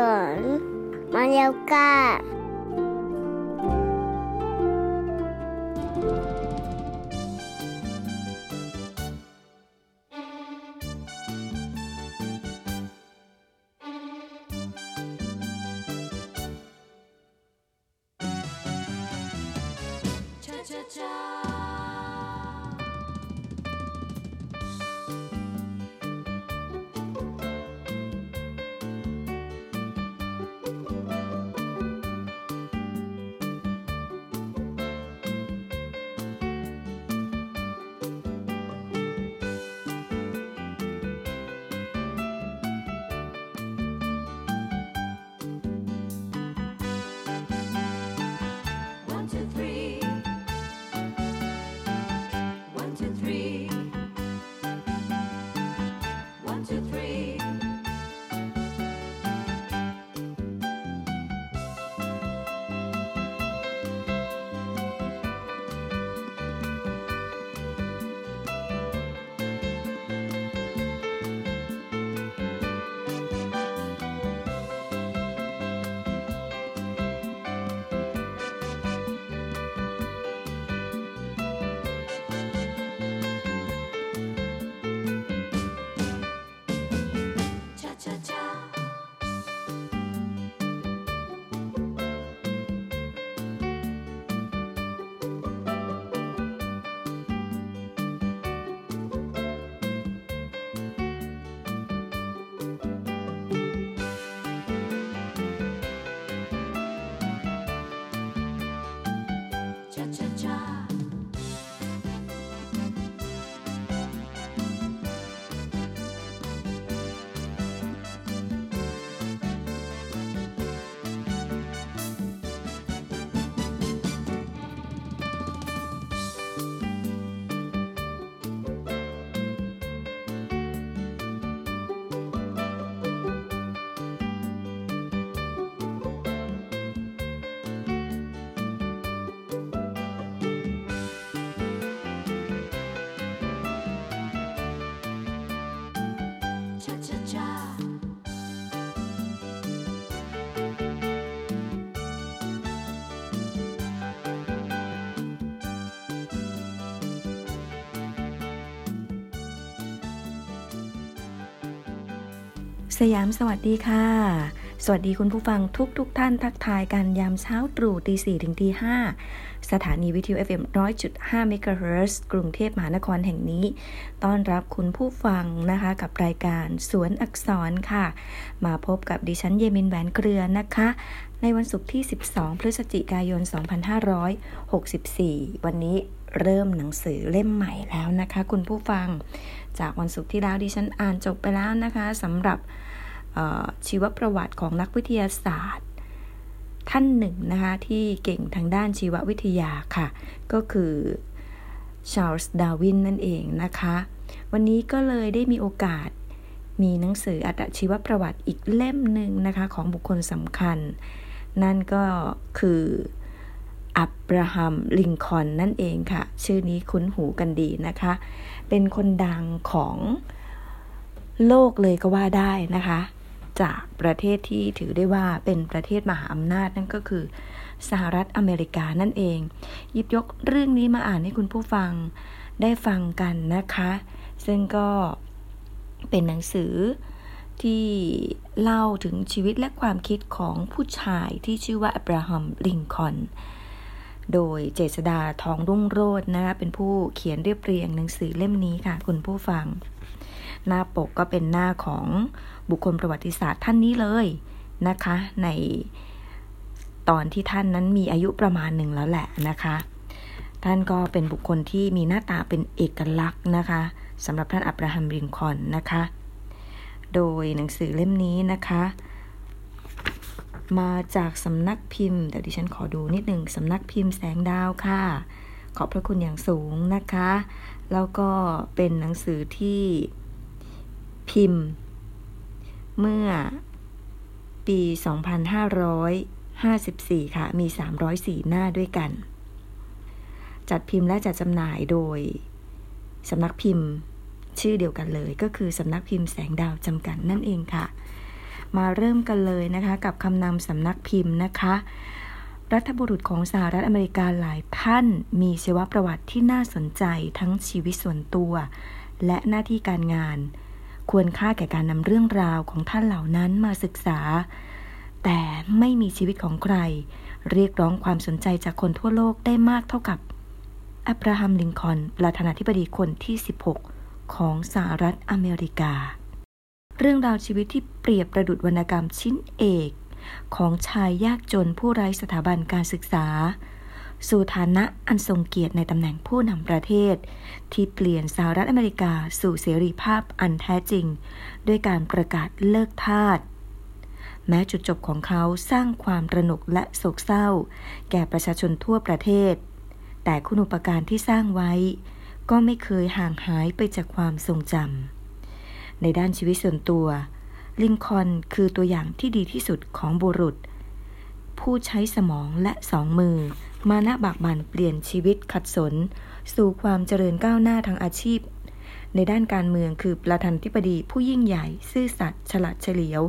อา 悄悄 สยามสวัสดีค่ะ สวัสดีคุณผู้ฟังทุกทุกท่านทักทายกันยามเช้าตรู่ตีสี่ถึงตีห้าสถานีวิทยุ FM 100.5เมกะเฮิรตซ์กรุงเทพมหานครแห่งนี้ ต้อนรับคุณผู้ฟังนะคะกับรายการสวนอักษรค่ะ มาพบกับดิฉันเยมินแหวนเกลือนะคะ ในวันศุกร์ที่ 12 พฤศจิกายน 2564 วันนี้เริ่มหนังสือเล่มใหม่แล้วนะคะ คุณผู้ฟัง จากวันศุกร์ที่แล้วดิฉันอ่านจบไปแล้วนะคะสำหรับ ชีวประวัติของนักวิทยาศาสตร์ ท่านหนึ่งนะคะที่เก่งทางด้านชีววิทยาค่ะ ก็คือชาร์ลส์ดาวินนั่นเองนะคะ วันนี้ก็เลยได้มีโอกาสมีหนังสืออัตชีวประวัติอีกเล่มหนึ่งนะคะ ของบุคคลสำคัญ นั่นก็คืออับราฮัมลิงคอนนั่นเองค่ะ ชื่อนี้คุ้นหูกันดีนะคะ เป็นคนดังของโลกเลยก็ว่าได้นะคะ จากประเทศที่ถือได้ว่าเป็นประเทศมหาอำนาจนั่นก็คือ สหรัฐอเมริกานั่นเอง หยิบยกเรื่องนี้มาอ่านให้คุณผู้ฟังได้ฟังกันนะคะ ซึ่งก็เป็นหนังสือที่เล่าถึงชีวิตและความคิดของผู้ชายที่ชื่อว่าอับราฮัมลิงคอนโดยเจษดาทองรุ่งโรจน์นะคะเป็นผู้เขียนเรียบเรียงหนังสือเล่มนี้ค่ะ คุณผู้ฟัง หน้าปกก็เป็นหน้าของ บุคคลประวัติศาสตร์ท่านนี้เลยนะคะ ในตอนที่ท่านนั้นมีอายุประมาณหนึ่งแล้วแหละนะคะ ท่านก็เป็นบุคคลที่มีหน้าตาเป็นเอกลักษณ์นะคะสำหรับท่านอับราฮัมลินคอนนะคะ โดยหนังสือเล่มนี้นะคะ มาจากสำนักพิมพ์เดี๋ยวดิฉันขอดูนิดหนึ่งสำนักพิมพ์แสงดาวค่ะ ขอบพระคุณอย่างสูงนะคะ แล้วก็เป็นหนังสือที่พิมพ์ เมื่อปี 2554 ค่ะ มี 304 หน้าด้วยกัน จัดพิมพ์และจัดจำหน่ายโดยสำนักพิมพ์ชื่อเดียวกันเลย ก็คือสำนักพิมพ์แสงดาวจำกัดนั่นเองค่ะ มาเริ่มกันเลยนะคะ กับคำนำสำนักพิมพ์นะคะ รัฐบุรุษของสหรัฐอเมริกาหลายท่านมีชีวประวัติที่น่าสนใจทั้งชีวิตส่วนตัว และหน้าที่การงาน ควรค่าแก่การนำเรื่องราวของท่านเหล่านั้นมาศึกษา แต่ไม่มีชีวิตของใคร เรียกร้องความสนใจจากคนทั่วโลกได้มากเท่ากับอับราฮัมลิงคอนประธานาธิบดีคนที่ 16 ของสหรัฐอเมริกา เรื่องราวชีวิตที่เปรียบประดุจวรรณกรรมชิ้นเอก ของชายยากจนผู้ไร้สถาบันการศึกษา สู่ฐานะอันทรงเกียรติในตำแหน่งผู้นำประเทศ ที่เปลี่ยนสหรัฐอเมริกาสู่เสรีภาพอันแท้จริง ด้วยการประกาศเลิกทาสแม้จุดจบของเขาสร้างความระหนกและโศกเศร้า แก่ประชาชนทั่วประเทศ แต่คุณอุปการที่สร้างไว้ ก็ไม่เคยห่างหายไปจากความทรงจำในด้านชีวิตส่วนตัว ลินคอนคือตัวอย่างที่ดีที่สุดของบุรุษ ผู้ใช้สมองและสองมือ มานะบากบั่นเปลี่ยนชีวิตขัดสน สู่ความเจริญก้าวหน้าทางอาชีพ ในด้านการเมืองคือประธานธิบดีผู้ยิ่งใหญ่ ซื่อสัตย์ฉลาดเฉลียว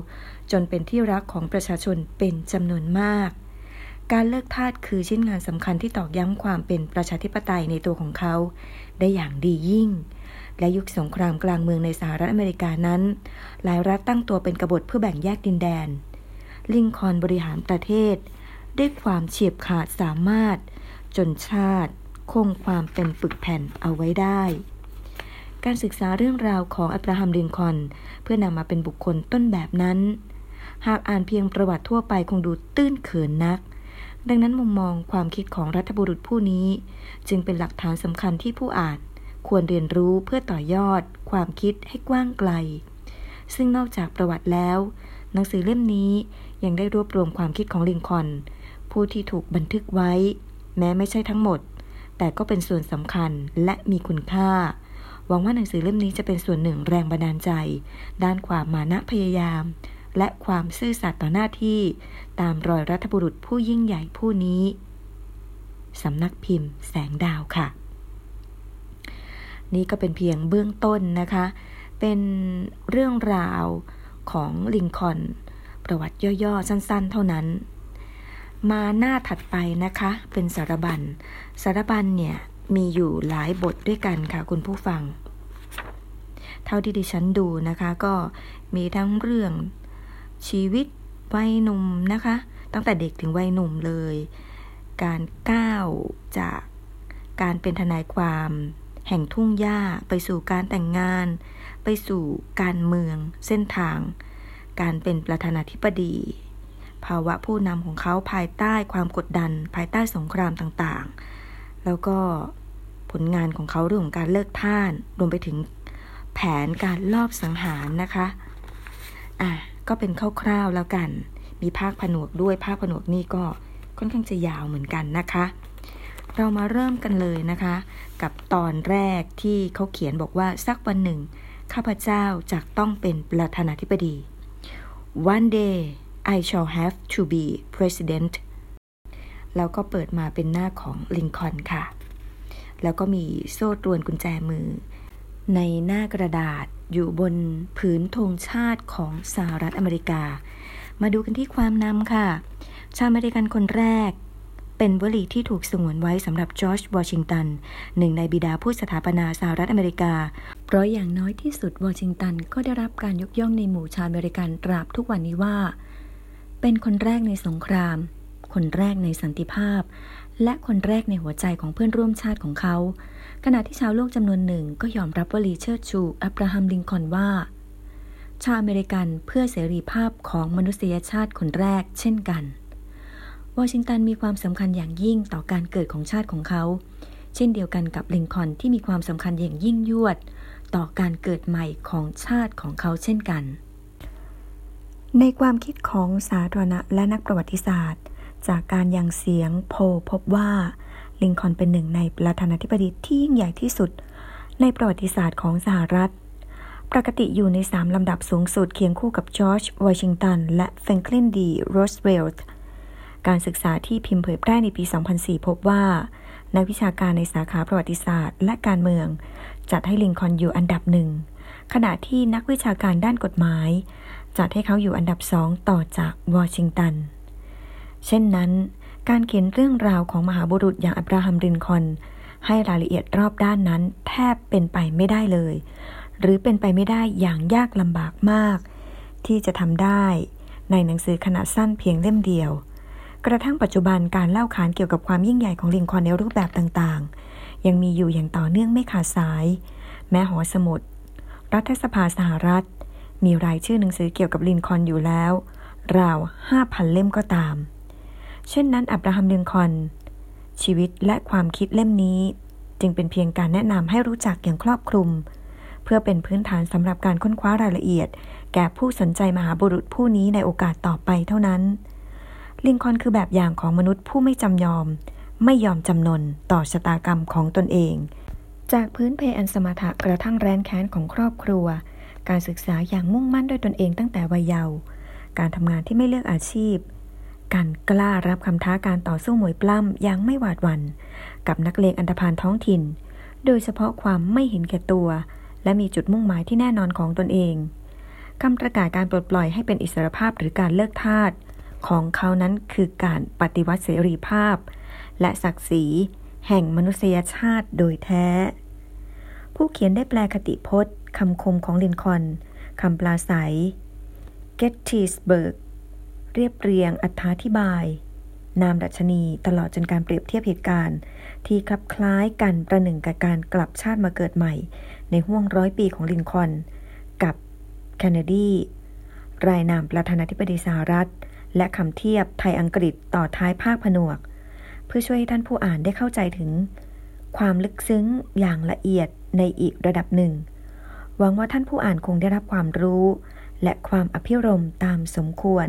จนเป็นที่รักของประชาชนเป็นจำนวนมาก การเลิกทาสคือชิ้นงานสำคัญที่ตอกย้ำความเป็นประชาธิปไตยในตัวของเขา ได้อย่างดียิ่งและยุคสงครามกลางเมืองในสหรัฐอเมริกานั้น หลายรัฐตั้งตัวเป็นกบฏเพื่อแบ่งแยกดินแดน ลิงคอนบริหารประเทศ ด้วยความเฉียบขาดสามารถ จนชาติคงความเป็นปึกแผ่นเอาไว้ได้ การศึกษาเรื่องราวของอับราฮัมลินคอนเพื่อนำมาเป็นบุคคลต้นแบบนั้น หากอ่านเพียงประวัติทั่วไปคงดูตื้นเขินนัก ดังนั้นมุมมองความคิดของรัฐบุรุษผู้นี้ จึงเป็นหลักฐานสำคัญที่ผู้อ่านควรเรียนรู้เพื่อต่อยอด ความคิดให้กว้างไกล ซึ่งนอกจากประวัติแล้ว หนังสือเล่มนี้ยังได้รวบรวมความคิดของลินคอน ผู้ที่ถูกบันทึกไว้ แม้ไม่ใช่ทั้งหมด แต่ก็เป็นส่วนสำคัญและมีคุณค่า หวังว่าหนังสือเล่มนี้จะเป็นส่วนหนึ่งแรงบันดาลใจ ด้านความมานะพยายาม และความซื่อสัตย์ต่อหน้าที่ ตามรอยรัฐบุรุษผู้ยิ่งใหญ่ผู้นี้สำนักพิมพ์แสงดาวค่ะ นี่ก็เป็นเพียงเบื้องต้นนะคะ เป็นเรื่องราวของลิงคอนประวัติย่อๆ สั้นๆ เท่านั้น มาหน้าถัดไปนะคะ เป็นสารบัญ สารบัญเนี่ยมีอยู่หลายบทด้วยกันค่ะคุณผู้ฟัง เท่าที่ดิฉันดูนะคะ ก็มีทั้งเรื่องชีวิตวัยหนุ่มนะคะ ตั้งแต่เด็กถึงวัยหนุ่มเลย การก้าวจากการเป็นทนายความแห่งทุ่งหญ้าไปสู่การแต่งงาน ไปสู่การเมือง เส้นทาง การเป็นประธานาธิบดี ภาวะผู้นำของเขาภายใต้ความกดดัน ภายใต้สงครามต่างๆ แล้วก็ผลงานของเขาเรื่องของการเลิกท่าน รวมไปถึงแผนการลอบสังหารนะคะ อะ ก็เป็นคร่าวๆแล้วกัน มีภาคผนวกด้วย ภาคผนวกนี่ก็ค่อนข้างจะยาวเหมือนกันนะคะ เรามาเริ่มกันเลยนะคะ กับตอนแรกที่เขาเขียนบอกว่าสักวันหนึ่ง ข้าพเจ้าจะต้องเป็นประธานาธิบดี One day I shall have to be president แล้วก็เปิดมาเป็นหน้าของลินคอล์นค่ะ แล้วก็มีโซ่ตรวนกุญแจมือ ในหน้ากระดาษอยู่บนผืนธงชาติของสหรัฐอเมริกา มาดูกันที่ความนำค่ะ ชาวอเมริกันคนแรก เป็นวลีที่ถูกสงวนไว้สำหรับจอร์จวอชิงตัน หนึ่งในบิดาผู้สถาปนาสหรัฐอเมริกา เพราะอย่างน้อยที่สุดวอชิงตันก็ได้รับการยกย่องในหมู่ชาวอเมริกันตราบทุกวันนี้ว่า เป็นคนแรกในสงคราม คนแรกในสันติภาพ และคนแรกในหัวใจของเพื่อนร่วมชาติของเขา ขณะที่ชาวโลกจำนวนหนึ่งก็ยอมรับวลีเชิดชูอับราฮัมลิงคอนว่า ชาวอเมริกันเพื่อเสรีภาพของมนุษยชาติคนแรกเช่นกัน วอชิงตันมีความสำคัญอย่างยิ่งต่อการเกิดของชาติของเขา เช่นเดียวกันกับลิงคอนที่มีความสำคัญอย่างยิ่งยวด ต่อการเกิดใหม่ของชาติของเขาเช่นกัน ในความคิดของสาธารณะและนักประวัติศาสตร์ จากการหยั่งเสียงโพลพบว่า ลินคอล์นเป็นหนึ่งในประธานาธิบดีที่ยิ่งใหญ่ที่สุด ในประวัติศาสตร์ของสหรัฐ ปกติอยู่ในสามลำดับสูงสุดเคียงคู่กับจอร์จวอชิงตัน และแฟรงคลินดีโรสเวลต์การศึกษาที่พิมพ์เผยแพร่ในปี 2004 พบว่า นักวิชาการในสาขาประวัติศาสตร์ และการเมือง จัดให้ลินคอล์นอยู่อันดับหนึ่งขณะที่นักวิชาการด้านกฎหมาย จัดให้เขาอยู่อันดับสองต่อจากวอชิงตัน เช่นนั้น การเขียนเรื่องราวของมหาบุรุษอย่างอับราฮัมรินคอนให้รายละเอียดรอบด้านนั้นแทบเป็นไปไม่ได้เลย หรือเป็นไปไม่ได้อย่างยากลำบากมาก ที่จะทำได้ในหนังสือขนาดสั้นเพียงเล่มเดียว กระทั่งปัจจุบันการเล่าขานเกี่ยวกับความยิ่งใหญ่ของลิงคอนในรูปแบบต่างๆ ยังมีอยู่อย่างต่อเนื่องไม่ขาดสาย แม้หอสมุด รัฐสภาสหรัฐ มีรายชื่อหนังสือเกี่ยวกับลินคอนอยู่แล้ว ราว 5,000 เล่มก็ตาม เช่นนั้นอับราฮัมลินคอน ชีวิตและความคิดเล่มนี้ จึงเป็นเพียงการแนะนำให้รู้จักอย่างครอบคลุม เพื่อเป็นพื้นฐานสำหรับการค้นคว้ารายละเอียด แก่ผู้สนใจมหาบุรุษผู้นี้ในโอกาสต่อไปเท่านั้น ลินคอนคือแบบอย่างของมนุษย์ผู้ไม่จำยอม ไม่ยอมจำนนต่อชะตากรรมของตนเอง จากพื้นเพอันสมถะกระทั่งแร้นแค้นของครอบครัว การศึกษาอย่างมุ่งมั่นด้วยตนเองตั้งแต่วัยเยาว์ การทำงานที่ไม่เลือกอาชีพ การกล้ารับคำท้าการต่อสู้มวยปล้ำอย่างไม่หวาดหวัน่น กับนักเลงอันธพาลท้องถิ่น โดยเฉพาะความไม่เห็นแก่ตัว และมีจุดมุ่งหมายที่แน่นอนของตนเองคำประกาศการปลดปล่อยให้เป็นอิสรภาพหรือการเลิกทาสของเขานั้นคือการปฏิวัติเสรีภาพ และศักดิ์ศรีแห่งมนุษยชาติโดยแท้ ผู้เขียนได้แปลคติพจน์ คำคมของลินคอนคำปลาใส Gettysburg เรียบเรียงอธิบาย นามดัชนีตลอดจนการเปรียบเทียบเหตุการณ์ ที่คลับคล้ายกันประหนึ่งกับการกลับชาติมาเกิดใหม่ ในห่วงร้อยปีของลินคอนกับแคนเนดีรายนามประธานาธิบดีสหรัฐ และคำเทียบไทยอังกฤษต่อท้ายภาคผนวก เพื่อช่วยให้ท่านผู้อ่านได้เข้าใจถึง ความลึกซึ้งอย่างละเอียดในอีกระดับหนึ่ง หวังว่าท่านผู้อ่านคงได้รับความรู้ และความอภิรมตามสมควร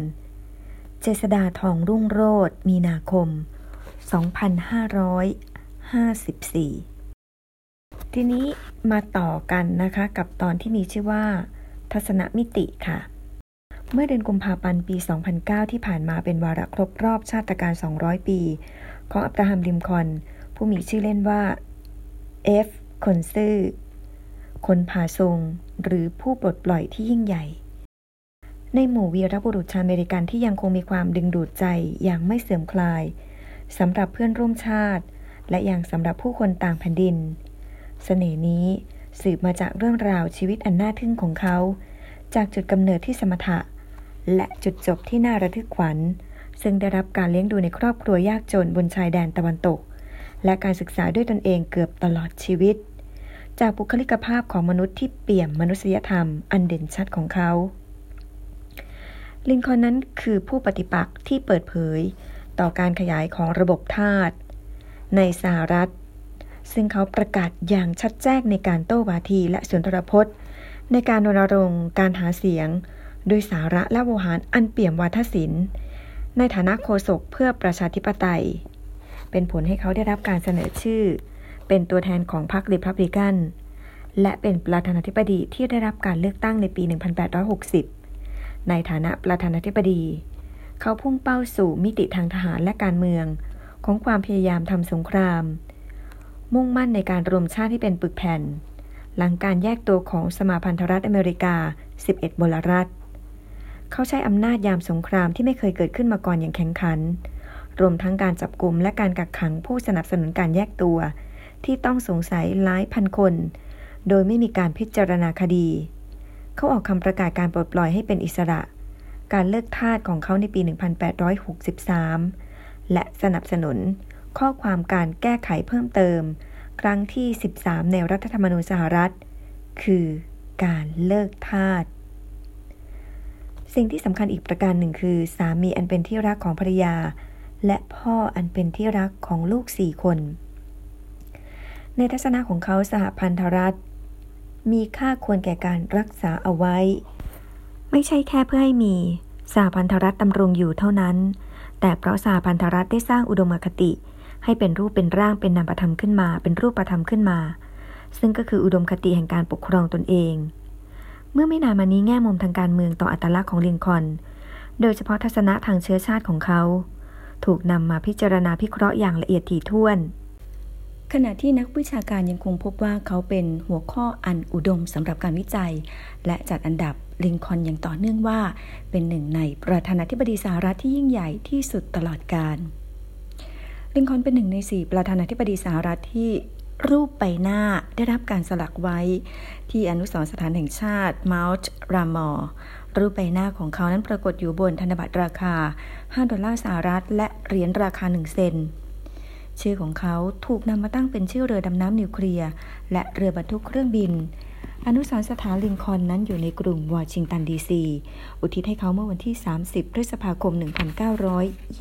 เจษดาทองรุ่งโรจน์มีนาคม 2554 ทีนี้มาต่อกันนะคะกับตอนที่มีชื่อว่า ทัศนมิติค่ะ เมื่อเดือนกุมภาพันธ์ปี 2009 ที่ผ่านมาเป็นวาระครบรอบชาติการ 200 ปี ของอับราฮัมลิมคอนผู้มีชื่อเล่นว่า F. คนซื่อ คนผ่าทรงหรือผู้ปลดปล่อยที่ยิ่งใหญ่ ในหมู่วีรบุรุษชาวอเมริกันที่ยังคงมีความดึงดูดใจอย่างไม่เสื่อมคลายสำหรับเพื่อนร่วมชาติ และอย่างสำหรับผู้คนต่างแผ่นดินเสน่ห์นี้สืบมาจากเรื่องราวชีวิตอันน่าทึ่งของเขา จากจุดกำเนิดที่สมถะ และจุดจบที่น่าระทึกขวัญ ซึ่งได้รับการเลี้ยงดูในครอบครัวยากจนบนชายแดนตะวันตก และการศึกษาด้วยตนเองเกือบตลอดชีวิต จากบุคลิกภาพของมนุษย์ที่เปี่ยมมนุษยธรรมอันเด่นชัดของเขา ลินคอนนั้นคือผู้ปฏิปักษ์ที่เปิดเผยต่อการขยายของระบบทาสในสหรัฐ ซึ่งเขาประกาศอย่างชัดแจ้งในการโต้วาทีและสุนทรพจน์ ในการรณรงค์การหาเสียง โดยสาระและโวหารอันเปี่ยมวาทศิลป์ ในฐานะโฆษกเพื่อประชาธิปไตย เป็นผลให้เขาได้รับการเสนอชื่อ เป็นตัวแทนของพรรคริพับลิกัน และเป็นประธานาธิบดีที่ได้รับการเลือกตั้งในปี 1860 ในฐานะประธานาธิบดี เขาพุ่งเป้าสู่มิติทางทหารและการเมืองของความพยายามทำสงคราม มุ่งมั่นในการรวมชาติที่เป็นปึกแผ่น หลังการแยกตัวของสมาพันธรัฐอเมริกา 11มลรัฐ เขาใช้อำนาจยามสงครามที่ไม่เคยเกิดขึ้นมาก่อนอย่างแข็งขัน รวมทั้งการจับกลุ่มและการกักขังผู้สนับสนุนการแยกตัว ที่ต้องสงสัยหลายพันคน โดยไม่มีการพิจารณาคดี เขาออกคำประกาศการปลดปล่อยให้เป็นอิสระ การเลิกทาสของเขาในปี 1863 และสนับสนุนข้อความการแก้ไขเพิ่มเติม ครั้งที่ 13 ในรัฐธรรมนูญสหรัฐ คือการเลิกทาสสิ่งที่สำคัญอีกประการหนึ่งคือ สามีอันเป็นที่รักของภรรยา และพ่ออันเป็นที่รักของลูกสี่คน ในทัศนะของเขาสหพันธรัฐ มีค่าควรแก่การรักษาเอาไว้ ไม่ใช่แค่เพื่อให้มีสหพันธรัฐดำรงอยู่เท่านั้น แต่เพราะสหพันธรัฐได้สร้างอุดมคติ ให้เป็นรูปเป็นร่างเป็นนามธรรมขึ้นมา เป็นรูปธรรมขึ้นมา ซึ่งก็คืออุดมคติแห่งการปกครองตนเอง เมื่อไม่นานมานี้แง่มุมทางการเมืองต่ออัตลักษณ์ของลินคอนโดยเฉพาะทัศนะทางเชื้อชาติของเขา ถูกนำมาพิจารณาพิเคราะห์อย่างละเอียดถี่ถ้วน ขณะที่นักวิชาการยังคงพบว่าเขาเป็นหัวข้ออันอุดมสำหรับการวิจัย และจัดอันดับลินคอนอย่างต่อเนื่องว่า เป็นหนึ่งในประธานาธิบดีสหรัฐที่ยิ่งใหญ่ที่สุดตลอดกาลลินคอนเป็นหนึ่งในสี่ประธานาธิบดีสหรัฐที่รูปใบหน้าได้รับการสลักไว้ ที่อนุสรณ์สถานแห่งชาติมาลต์รามอร์รูปใบหน้าของเขานั้นปรากฏอยู่บนธนบัตรราคา 5 ดอลลาร์สหรัฐ และเหรียญราคา 1 เซน ชื่อของเขาถูกนำมาตั้งเป็นชื่อเรือดำน้ำนิวเคลียร์และเรือบรรทุกเครื่องบิน อนุสรณ์สถานลิงคอนนั้นอยู่ในกรุงวอชิงตันดีซี อุทิศให้เขาเมื่อวันที่ 30 พฤษภาคม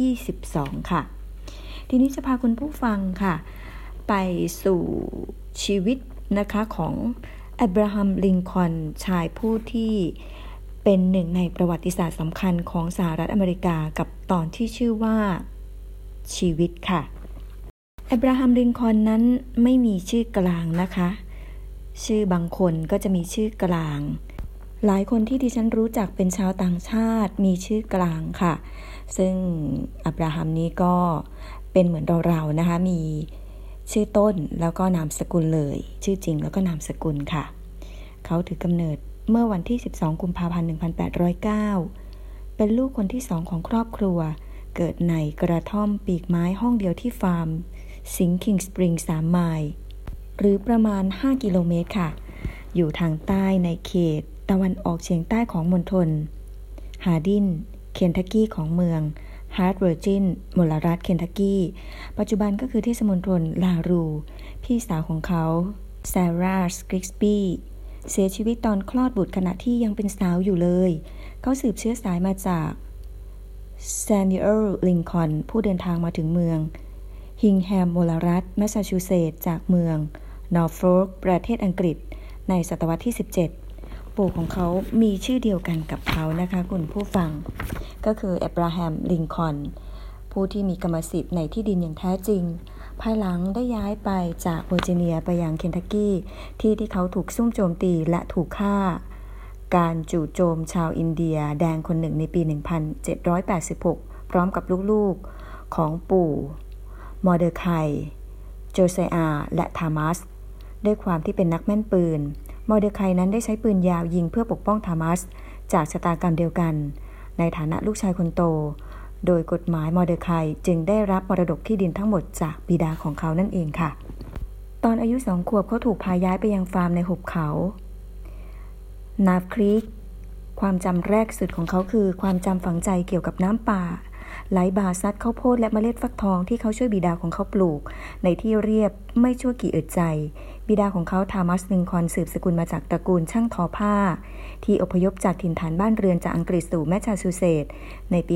1922 ค่ะ ทีนี้จะพาคุณผู้ฟังค่ะ ไปสู่ชีวิตนะคะของอับราฮัมลิงคอนชายผู้ที่เป็นหนึ่งในประวัติศาสตร์สำคัญของสหรัฐอเมริกากับตอนที่ชื่อว่าชีวิตค่ะ อับราฮัมลิงคอนนั้นไม่มีชื่อกลางนะคะ ชื่อบางคนก็จะมีชื่อกลาง หลายคนที่ดิฉันรู้จักเป็นชาวต่างชาติมีชื่อกลางค่ะ ซึ่งอับราฮัมนี้ก็เป็นเหมือนเราๆนะคะ มีชื่อต้นแล้วก็นามสกุลเลย ชื่อจริงแล้วก็นามสกุลค่ะ เขาถือกำเนิดเมื่อวันที่ 12 กุมภาพันธ์ 1809 เป็นลูกคนที่สองของครอบครัว เกิดในกระท่อมปีกไม้ห้องเดียวที่ฟาร์ม สิงคิงสปริง3ไมล์หรือประมาณ 5 กิโลเมตรค่ะ อยู่ทางใต้ในเขต ตะวันออกเฉียงใต้ของมณฑลฮาร์ดิน เคนทักกี้ของเมืองฮาร์ดเวอร์จินมลรัฐเคนทักกี้ ปัจจุบันก็คือเที่สมณฑลลารู พี่สาวของเขาซาร่าห์กริกสบีเสียชีวิตตอนคลอดบุตรขณะที่ยังเป็นสาวอยู่เลย เขาสืบเชื้อสายมาจากแซมมิเอลลินคอล์นผู้เดินทางมาถึงเมือง ฮิงแฮมมลรัฐแมสซาชูเซตส์จากเมืองนอร์ฟอร์กประเทศอังกฤษ ในศตวรรษที่ 17 ปู่ของเขามีชื่อเดียวกันกับเขานะคะคุณผู้ฟัง ก็คือแอบราฮัมลินคอล์นผู้ที่มีกรรมสิทธิ์ในที่ดินอย่างแท้จริง ภายหลังได้ย้ายไปจากเวอร์จิเนียไปยังเคนทักกี้ ที่ที่เขาถูกซุ่มโจมตีและถูกฆ่า การจู่โจมชาวอินเดียแดงคนหนึ่งในปี 1786 พร้อมกับลูกๆของปู่ มอเดอร์ไคโจไซอาและทามัสด้วยความที่เป็นนักแม่นปืน มอเดอร์ไคนั้นได้ใช้ปืนยาวยิงเพื่อปกป้องทามัสจากชะตากรรมเดียวกัน ในฐานะลูกชายคนโต โดยกฎหมายมอเดอร์ไคจึงได้รับมรดกที่ดินทั้งหมดจากบิดาของเขานั่นเองค่ะ ตอนอายุสองขวบเขาถูกพาย้ายไปยังฟาร์มในหุบเขา น็อบครีกความจำแรกสุดของเขาคือความจำฝังใจเกี่ยวกับน้ำป่า ไหลบ่าซัดข้าวโพดและเมล็ดฟักทองที่เขาช่วยบิดาของเขาปลูก ในที่เรียบไม่ชั่วกี่อึดใจ บิดาของเขาทามัสลินคอล์นสืบสกุลมาจากตระกูลช่างทอผ้า ที่อพยพจากถิ่นฐานบ้านเรือนจากอังกฤษสู่แมสซาชูเซตส์ในปี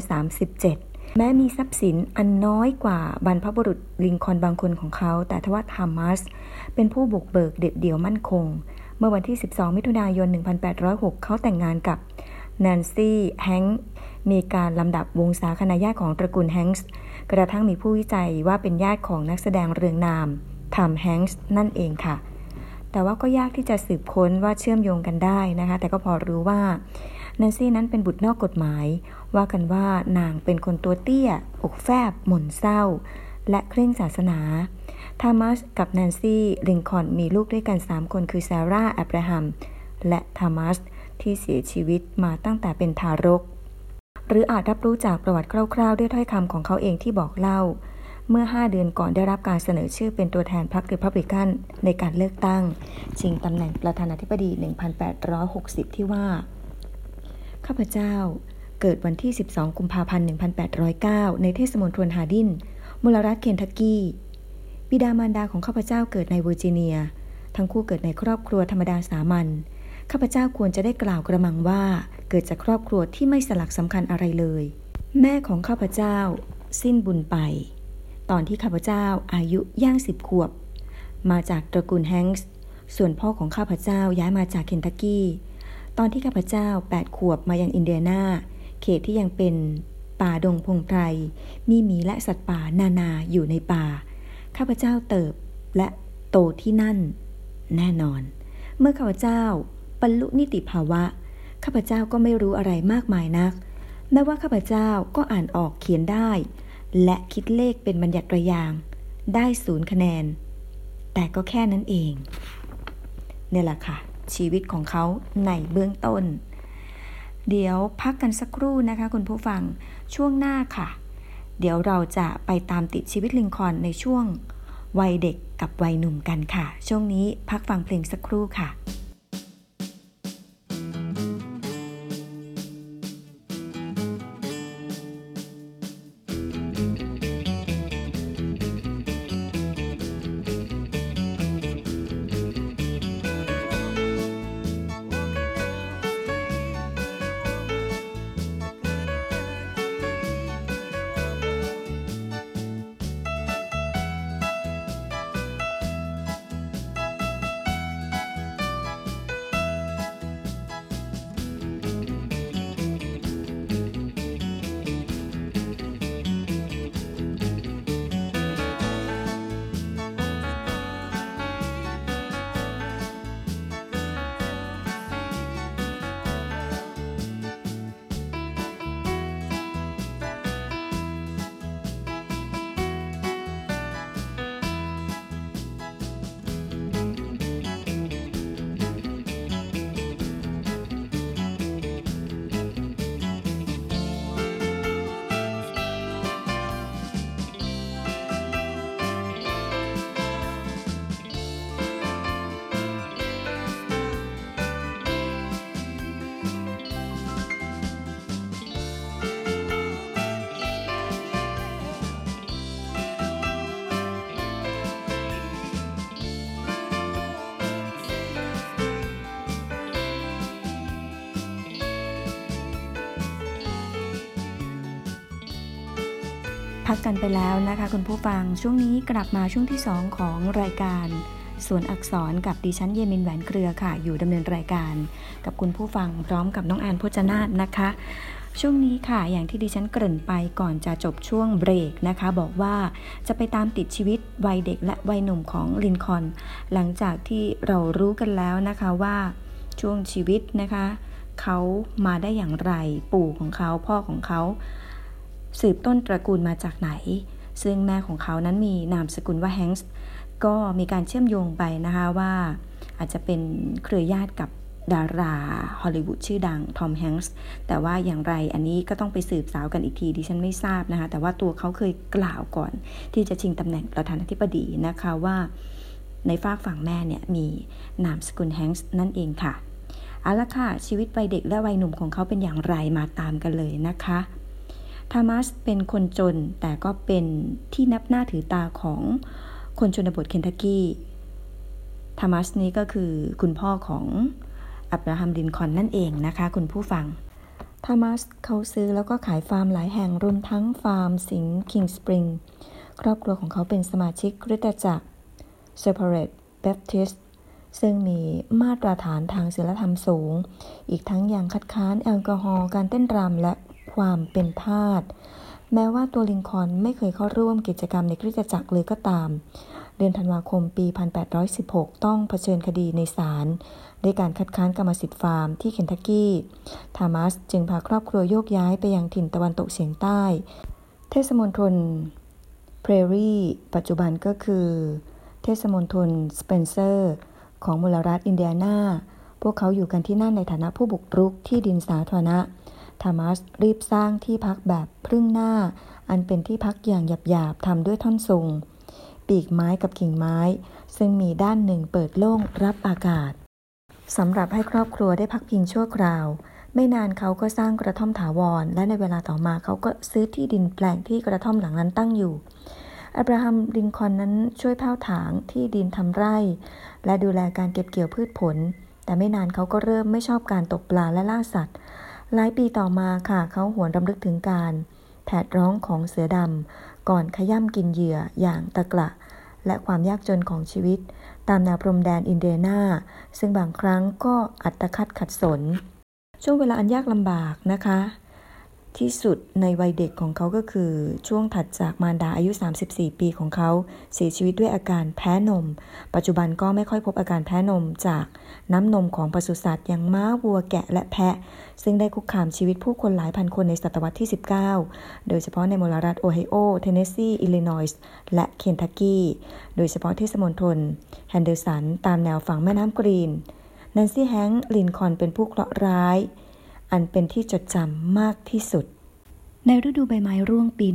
1637แม้มีทรัพย์สินอันน้อยกว่าบรรพบุรุษลินคอล์นบางคนของเขา แต่ทว่าทามัส เป็นผู้บุกเบิกเด็ดเดี่ยวมั่นคง เมื่อวันที่ 12 มิถุนายน 1806 เขาแต่งงานกับ แนนซี่แฮงค์มีการลำดับวงศาคณาญาติของตระกูลแฮงส์กระทั่งมีผู้วิจัยว่าเป็นญาติของนักแสดงเรืองนามทามแฮงส์นั่นเองค่ะ แต่ว่าก็ยากที่จะสืบค้นว่าเชื่อมโยงกันได้นะคะ แต่ก็พอรู้ว่าแนนซี่นั้นเป็นบุตรนอกกฎหมาย ว่ากันว่านางเป็นคนตัวเตี้ย อกแฟบ หม่นเศร้า และเคร่งศาสนาทามัสกับแนนซี่ลินคอล์นมีลูกด้วยกัน 3 คนคือซาร่าอับราฮัม และทามัส ที่เสียชีวิตมาตั้งแต่เป็นทารก หรืออาจรับรู้จากประวัติคร่าวๆ ด้วยถ้อยคำของเขาเองที่บอกเล่า เมื่อ 5 เดือนก่อนได้รับการเสนอชื่อเป็นตัวแทนพรรคริพับลิกันในการเลือกตั้งชิงตำแหน่งประธานาธิบดี 1860 ที่ว่า ข้าพเจ้าเกิดวันที่ 12 กุมภาพันธ์ 1809 ในเทศมณฑลฮาร์ดินมลรัฐเคนทักกี้ บิดามารดาของข้าพเจ้าเกิดในเวอร์จิเนีย ทั้งคู่เกิดในครอบครัวธรรมดาสามัญ ข้าพเจ้าควรจะได้กล่าวกระมังว่า เกิดจากครอบครัวที่ไม่สลักสำคัญอะไรเลย แม่ของข้าพเจ้า สิ้นบุญไป ตอนที่ข้าพเจ้าอายุย่างสิบขวบ มาจากตระกูลแฮงส์ส่วนพ่อของข้าพเจ้าย้ายมาจากเคนทักกี้ ตอนที่ข้าพเจ้า 8 ขวบมายังอินเดียนาเขตที่ยังเป็นป่าดงพงไพร มีหมีและสัตว์ป่านานาอยู่ในป่า ข้าพเจ้าเติบและโตที่นั่น แน่นอน เมื่อข้าพเจ้า บรรลุนิติภาวะ ข้าพเจ้าก็ไม่รู้อะไรมากมายนัก แม้ว่าข้าพเจ้าก็อ่านออกเขียนได้ และคิดเลขเป็นบัญญัติระยาง ได้ศูนย์คะแนน แต่ก็แค่นั้นเอง เนี่ยแหละค่ะ ชีวิตของเขาในเบื้องต้น เดี๋ยวพักกันสักครู่นะคะคุณผู้ฟัง ช่วงหน้าค่ะ เดี๋ยวเราจะไปตามติดชีวิตลิงคอนในช่วงวัยเด็กกับวัยหนุ่มกันค่ะ ช่วงนี้พักฟังเพลงสักครู่ค่ะ พักกันไปแล้วนะคะ คุณผู้ฟังช่วงนี้กลับมาช่วงที่ 2 ของรายการส่วนอักษรกับดิฉันเยมินแหวนเครือค่ะ อยู่ดำเนินรายการ กับคุณผู้ฟังพร้อมกับน้องอานพจนาธนะคะ ช่วงนี้ค่ะอย่างที่ดิฉันเกริ่นไปก่อนจะจบช่วงเบรกนะคะ บอกว่าจะไปตามติดชีวิตวัยเด็กและวัยหนุ่มของลินคอนหลังจากที่เรารู้กันแล้วนะคะว่าช่วงชีวิตนะคะเขามาได้อย่างไรปู่ของเขาพ่อของเขา สืบต้นตระกูลมาจากไหน ซึ่งแม่ของเขานั้นมีนามสกุลว่าแฮงส์ก็มีการเชื่อมโยงไปนะคะว่า อาจจะเป็นเครือญาติกับดาราฮอลลีวูดชื่อดังทอมแฮงส์แต่ว่าอย่างไรอันนี้ก็ต้องไปสืบสาวกันอีกทีดิฉันไม่ทราบนะคะ แต่ว่าตัวเขาเคยกล่าวก่อน ที่จะชิงตำแหน่งประธานาธิบดีนะคะว่าในฟากฝั่งแม่เนี่ยมีนามสกุลแฮงส์นั่นเองค่ะเอาละค่ะ ชีวิตวัยเด็กและวัยหนุ่มของเขาเป็นอย่างไรมาตามกันเลยนะคะ ทามัสเป็นคนจนแต่ก็เป็นที่นับหน้าถือตาของคนชนบทเคนทักกี้ทามัสนี้ก็คือคุณพ่อของอับราฮัมลินคอล์นนั่นเองนะคะ คุณผู้ฟังทามัสเขาซื้อแล้วก็ขายฟาร์มหลายแห่งรวมทั้งฟาร์มสิงห์คิงสปริงครอบครัวของเขาเป็นสมาชิกคริสตจักร Separate Baptist ซึ่งมีมาตรฐานทางศีลธรรมสูง อีกทั้งยังคัดค้านแอลกอฮอล์การเต้นรำและ ความเป็นทาสแม้ว่าตัวลินคอนไม่เคยเข้าร่วมกิจกรรมในคริสตจักรเลยก็ตาม เดือนธันวาคมปี 1816 ต้องเผชิญคดีในศาลด้วยการคัดค้านกรรมสิทธิ์ฟาร์มที่เคนทักกี้ ทามัสจึงพาครอบครัวโยกย้ายไปยังถิ่นตะวันตกเฉียงใต้ เทศมนตรเพรรีปัจจุบันก็คือ เทศมนตรสเปนเซอร์ ของมลรัฐอินเดียนา พวกเขาอยู่กันที่นั่นในฐานะผู้บุกรุกที่ดินสาธารณะ ทามัสรีบสร้างที่พักแบบครึ่งหน้า อันเป็นที่พักอย่างหยาบๆทำด้วยท่อนสูง ปีกไม้กับกิ่งไม้ ซึ่งมีด้านหนึ่งเปิดโล่งรับอากาศสำหรับให้ครอบครัวได้พักพิงชั่วคราว ไม่นานเขาก็สร้างกระท่อมถาวร และในเวลาต่อมาเขาก็ซื้อที่ดินแปลงที่กระท่อมหลังนั้นตั้งอยู่อับราฮัมลินคอนนั้นช่วยเผาถางที่ดินทำไร่ และดูแลการเก็บเกี่ยวพืชผล แต่ไม่นานเขาก็เริ่มไม่ชอบการตกปลาและล่าสัตว์ หลายปีต่อมาค่ะเขาหวนรำลึกถึงการแผดร้องของเสือดำก่อนขย่ำกินเหยื่ออย่างตะกละและความยากจนของชีวิต ตามแนวพรมแดนอินเดียนาซึ่งบางครั้งก็อัตคัดขัดสน ช่วงเวลาอันยากลำบากนะคะ ที่สุดในวัยเด็กของเขาก็คือ ช่วงถัดจากมารดาอายุ 34 ปีของเขาเสียชีวิตด้วยอาการแพ้นม ปัจจุบันก็ไม่ค่อยพบอาการแพ้นมจากน้ำนมของปศุสัตว์อย่างม้าวัวแกะและแพะ ซึ่งได้คุกคามชีวิตผู้คนหลายพันคนในศตวรรษที่ 19 โดยเฉพาะในมลรัฐโอไฮโอ เทนเนสซี อิลลินอยส์ และเคนทักกี้ โดยเฉพาะเทศมณฑลแฮนเดอร์สัน ตามแนวฝั่งแม่น้ำกรีนแนนซี่แฮงค์ลินคอล์นเป็นผู้เคราะห์ร้าย อันเป็นที่จดจำมากที่สุด ในฤดูใบไม้ร่วงปี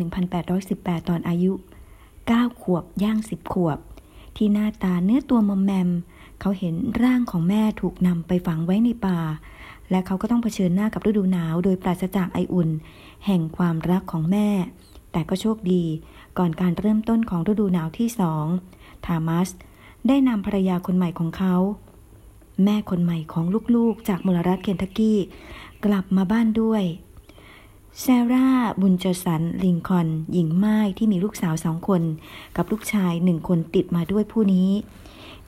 1818 ตอนอายุ 9 ขวบย่าง 10 ขวบ ที่หน้าตาเนื้อตัวมอมแมม เขาเห็นร่างของแม่ถูกนำไปฝังไว้ในป่า และเขาก็ต้องเผชิญหน้ากับฤดูหนาว โดยปราศจากไออุ่น แห่งความรักของแม่ แต่ก็โชคดี ก่อนการเริ่มต้นของฤดูหนาวที่สองทามัสได้นำภรรยาคนใหม่ของเขา แม่คนใหม่ของลูกๆ จากมลรัฐเคนทักกี้ กลับมาบ้านด้วยแซร่า บุญเจสัน ลิงคอน หญิงไม้ที่มีลูกสาวสองคน กับลูกชายหนึ่งคนติดมาด้วยผู้นี้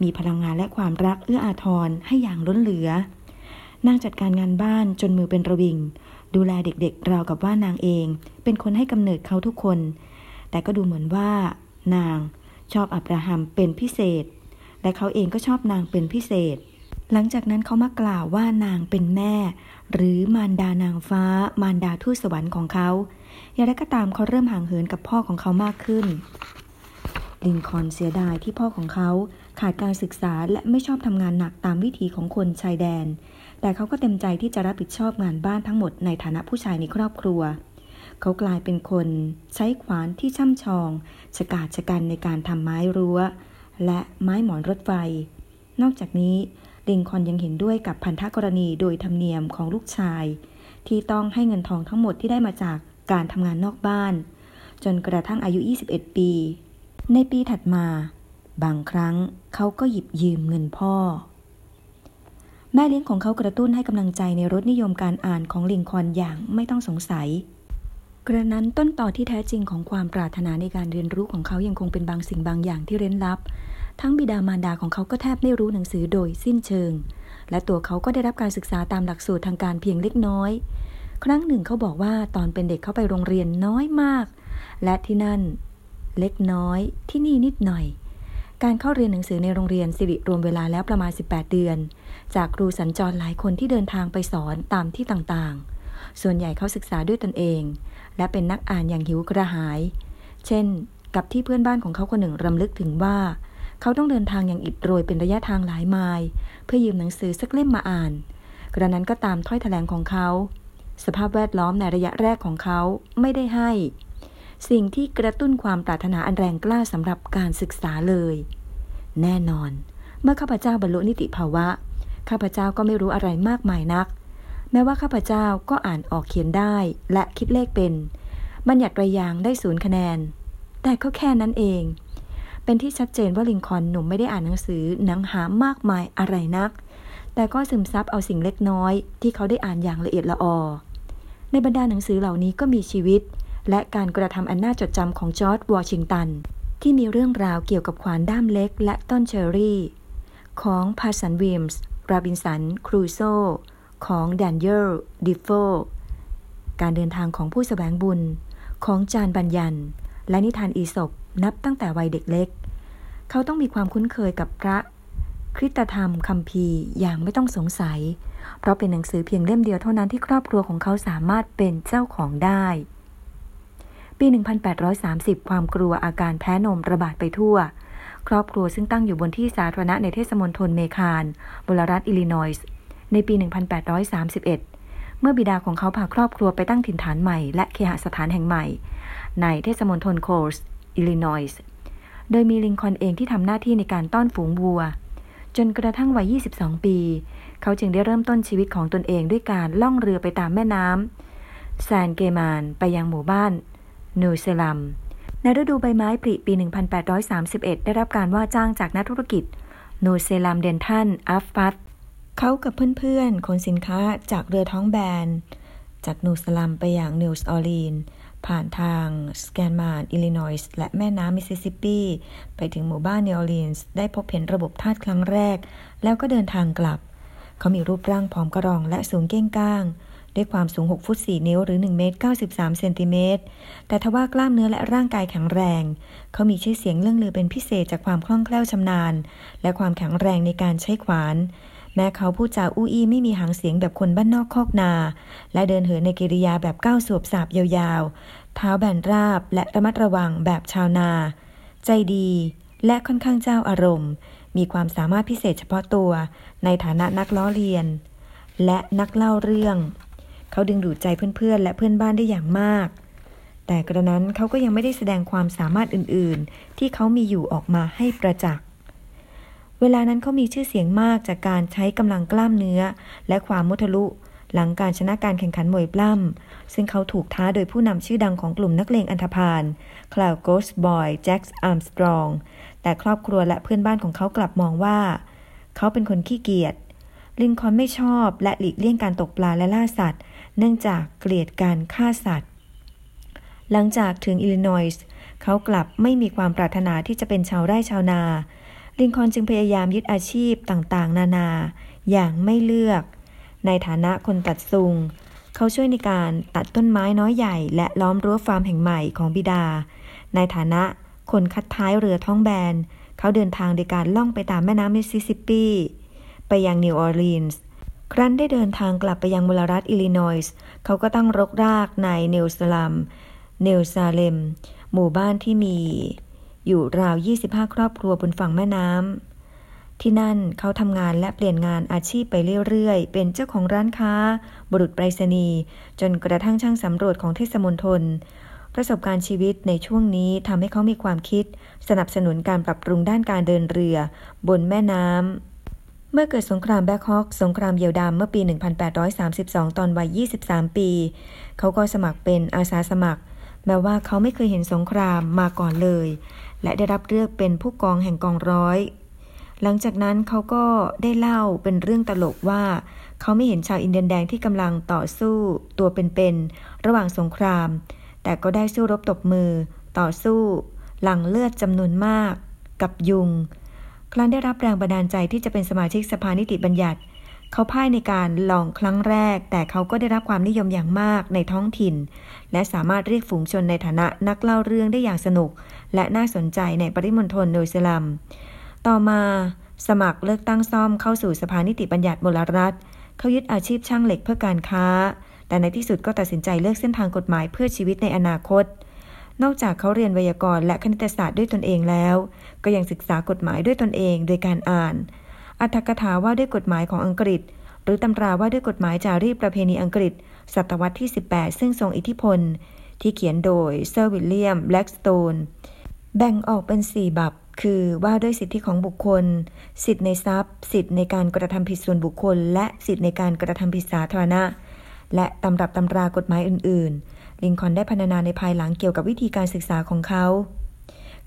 มีพลังงานและความรักเอื้ออาทรให้อย่างล้นเหลือนางจัดการงานบ้านจนมือเป็นระวิง ดูแลเด็กๆราวกับว่านางเอง เป็นคนให้กำเนิดเขาทุกคน แต่ก็ดูเหมือนว่า นางชอบอับราฮัมเป็นพิเศษ และเขาเองก็ชอบนางเป็นพิเศษ หลังจากนั้นเขามากล่าวว่านางเป็นแม่ หรือมารดานางฟ้า มารดาทูตสวรรค์ของเขาอย่างไรก็ตามเขาเริ่มห่างเหินกับพ่อของเขามากขึ้น ลินคอนเสียดายที่พ่อของเขาขาดการศึกษาและไม่ชอบทำงานหนักตามวิถีของคนชายแดน แต่เขาก็เต็มใจที่จะรับผิดชอบงานบ้านทั้งหมดในฐานะผู้ชายในครอบครัว เขากลายเป็นคนใช้ขวานที่ช่ำชองฉกาจชะกันในการทำไม้รั้ว และไม้หมอนรถไฟ นอกจากนี้ ลิงคอนยังเห็นด้วยกับพันธกรณีโดยธรรมเนียมของลูกชาย ที่ต้องให้เงินทองทั้งหมดที่ได้มาจากการทำงานนอกบ้าน จนกระทั่งอายุ 21 ปี ในปีถัดมา บางครั้งเขาก็หยิบยืมเงินพ่อ แม่เลี้ยงของเขากระตุ้นให้กำลังใจในรสนิยมการอ่านของลิงคอนอย่างไม่ต้องสงสัยกระนั้นต้นต่อที่แท้จริงของความปรารถนาในการเรียนรู้ของเขายังคงเป็นบางสิ่งบางอย่างที่เร้นลับ ทั้งบิดามารดาของเขาก็แทบไม่รู้หนังสือโดยสิ้นเชิง และตัวเขาก็ได้รับการศึกษาตามหลักสูตรทางการเพียงเล็กน้อย ครั้งหนึ่งเขาบอกว่าตอนเป็นเด็กเขาไปโรงเรียนน้อยมาก และที่นั่นเล็กน้อยที่นี่นิดหน่อย การเข้าเรียนหนังสือในโรงเรียนสิริรวมเวลาแล้วประมาณ 18 เดือน จากครูสัญจรหลายคนที่เดินทางไปสอนตามที่ต่างๆ ส่วนใหญ่เขาศึกษาด้วยตนเอง และเป็นนักอ่านอย่างหิวกระหาย เช่น กับที่เพื่อนบ้านของเขาคนหนึ่งรำลึกถึงว่า เขาต้องเดินทางอย่างอิดโรยเป็นระยะทางหลายไมล์เพื่อยืมหนังสือสักเล่มมาอ่าน กระนั้นก็ตามถ้อยแถลงของเขา สภาพแวดล้อมในระยะแรกของเขาไม่ได้ให้ สิ่งที่กระตุ้นความปรารถนาอันแรงกล้าสำหรับการศึกษาเลย แน่นอน เมื่อข้าพเจ้าบรรลุนิติภาวะ ข้าพเจ้าก็ไม่รู้อะไรมากมายนัก แม้ว่าข้าพเจ้าก็อ่านออกเขียนได้และคิดเลขเป็นบัญญัติระยางได้ศูนย์คะแนน แต่ก็แค่นั้นเอง เป็นที่ชัดเจนว่าลิงคอนหนุ่มไม่ได้อ่านหนังสือหนังหามากมายอะไรนัก แต่ก็ซึมซับเอาสิ่งเล็กน้อย ที่เขาได้อ่านอย่างละเอียดละออ ในบรรดาหนังสือเหล่านี้ก็มีชีวิต และการกระทำอันน่าจดจำของจอร์จวอชิงตัน ที่มีเรื่องราวเกี่ยวกับขวานด้ามเล็กและต้นเชอรี่ ของพาร์สันวีมส์ โรบินสัน ครูโซ ของแดเนียลดีโฟการเดินทางของผู้แสวงบุญ ของจอห์นบันยัน และนิทานอีสป นับตั้งแต่วัยเด็กเล็ก เขาต้องมีความคุ้นเคยกับพระคริสตธรรมคัมภีร์อย่างไม่ต้องสงสัย เพราะเป็นหนังสือเพียงเล่มเดียวเท่านั้นที่ครอบครัวของเขาสามารถเป็นเจ้าของได้ ปี 1830 ความกลัวอาการแพ้นมระบาดไปทั่ว ครอบครัวซึ่งตั้งอยู่บนที่สาธารณะในเทศมนตรเมคานบลรัฐอิลลินอยส์ในปี 1831 เมื่อบิดาของเขาพาครอบครัวไปตั้งถิ่นฐานใหม่และเคหสถานแห่งใหม่ ในเทศมนตรโคลส อิลลินอยส์โดยมีลิงคอนเองที่ทำหน้าที่ในการต้อนฝูงวัว จนกระทั่งวัย 22 ปี เขาจึงได้เริ่มต้นชีวิตของตนเองด้วยการล่องเรือไปตามแม่น้ำแซนเกมานไปยังหมู่บ้าน นูเซลัม ในฤดูใบไม้ผลิปี 1831 ได้รับการว่าจ้างจากนักธุรกิจ นูเซลัมเดนทันอัฟฟัตเขากับเพื่อนๆขนสินค้าจากเรือท้องแบน จากนิวเซเลมไปยังนิวออร์ลีนส์ ผ่านทางแซงกามอน อิลลินอยส์ และแม่น้ำมิสซิสซิปปี ไปถึงหมู่บ้านเนอร์ลีนส์ได้พบเห็นระบบทาสครั้งแรก แล้วก็เดินทางกลับ เขามีรูปร่างผอมกะหร่องและสูงเก้งก้าง ด้วยความสูง 6 ฟุต 4 นิ้วหรือ 1 เมตร 93 เซนติเมตร แต่ทว่ากล้ามเนื้อและร่างกายแข็งแรง เขามีชื่อเสียงเลื่องลือเป็นพิเศษจากความคล่องแคล่วชำนาญ และความแข็งแรงในการใช้ขวาน แม้เขาพูดจาอู้อี้ไม่มีหางเสียงแบบคนบ้านนอกคอกนา และเดินเหินในกิริยาแบบก้าวสวบสาบยาวๆ เท้าแบนราบและระมัดระวังแบบชาวนา ใจดีและค่อนข้างเจ้าอารมณ์ มีความสามารถพิเศษเฉพาะตัว ในฐานะนักล้อเลียน และนักเล่าเรื่อง เขาดึงดูดใจเพื่อนๆ และเพื่อนบ้านได้อย่างมาก แต่กระนั้นเขาก็ยังไม่ได้แสดงความสามารถอื่นๆ ที่เขามีอยู่ออกมาให้ประจักษ์ เวลานั้นเขามีชื่อเสียงมากจากการใช้กำลังกล้ามเนื้อ และความมุทะลุ หลังการชนะการแข่งขันมวยปล้ำ ซึ่งเขาถูกท้าโดยผู้นำชื่อดังของกลุ่มนักเลงอันธพาลแคลรีส์โกรฟบอยส์ แจ็ค อาร์มสตรอง แต่ครอบครัวและเพื่อนบ้านของเขากลับมองว่า เขาเป็นคนขี้เกียจลินคอล์นไม่ชอบและหลีกเลี่ยงการตกปลาและล่าสัตว์ เนื่องจากเกลียดการฆ่าสัตว์ หลังจากถึงอิลลินอยส์เขากลับไม่มีความปรารถนาที่จะเป็นชาวไร่ชาวนา ลินคอล์นจึงพยายามยึดอาชีพต่างๆ นานาอย่างไม่เลือก ในฐานะคนตัดซุง เขาช่วยในการตัดต้นไม้น้อยใหญ่ และล้อมรั้วฟาร์มแห่งใหม่ของบิดา ในฐานะคนคัดท้ายเรือท้องแบน เขาเดินทางโดยการล่องไปตามแม่น้ำมิสซิสซิปปี ไปยังนิวออร์ลีนส์ครั้นได้เดินทางกลับไปยังมลรัฐอิลลินอยส์เขาก็ตั้งรกรากในเนลสลัม เนลซาเลม หมู่บ้านที่มี อยู่ราว 25 ครอบครัวบนฝั่งแม่น้ำที่นั่นเขาทำงานและเปลี่ยนงานอาชีพไปเรื่อยๆ เป็นเจ้าของร้านค้า บุรุษไปรษณีย์จนกระทั่งช่างสำรวจของเทศมนตรประสบการณ์ชีวิตในช่วงนี้ทำให้เขามีความคิด สนับสนุนการปรับปรุงด้านการเดินเรือ บนแม่น้ำ เมื่อเกิดสงครามแบ็คฮอกสงครามเยียวดามเมื่อปี 1832 ตอนวัย 23 ปี เขาก็สมัครเป็นอาสาสมัคร แม้ว่าเขาไม่เคยเห็นสงครามมาก่อนเลย และได้รับเลือกเป็นผู้กองแห่งกองร้อย หลังจากนั้นเขาก็ได้เล่าเป็นเรื่องตลกว่า เขาไม่เห็นชาวอินเดียนแดงที่กำลังต่อสู้ตัวเป็นๆระหว่างสงคราม แต่ก็ได้สู้รบตบมือ ต่อสู้ หลั่งเลือดจำนวนมาก กับยุง ครั้นได้รับแรงบันดาลใจที่จะเป็นสมาชิกสภานิติบัญญัติ เขาพ่ายในการลองครั้งแรก แต่เขาก็ได้รับความนิยมอย่างมากในท้องถิ่น และสามารถเรียกฝูงชนในฐานะนักเล่าเรื่องได้อย่างสนุก และน่าสนใจในปริมณฑลโนยสลัม ต่อมาสมัครเลือกตั้งซ่อมเข้าสู่สภานิติบัญญัติมลรัฐ เขายึดอาชีพช่างเหล็กเพื่อการค้า แต่ในที่สุดก็ตัดสินใจเลือกเส้นทางกฎหมายเพื่อชีวิตในอนาคต นอกจากเขาเรียนไวยากรณ์และคณิตศาสตร์ด้วยตนเองแล้ว ก็ยังศึกษากฎหมายด้วยตนเองโดยการอ่าน อรรถกถาว่าด้วยกฎหมายของอังกฤษ หรือตำราว่าด้วยกฎหมายจารีตประเพณีอังกฤษ ศตวรรษที่ 18 ซึ่งทรงอิทธิพล ที่เขียนโดยเซอร์วิลเลียมแบล็กสโตนแบ่งออกเป็น 4 บรรพ คือว่าด้วยสิทธิของบุคคล สิทธิในทรัพย์ สิทธิในการกระทำผิดส่วนบุคคล และสิทธิในการกระทำผิดสาธารณะ และตำรับตำรากฎหมายอื่น ๆ ลินคอล์นได้พรรณนาในภายหลังเกี่ยวกับวิธีการศึกษาของเขา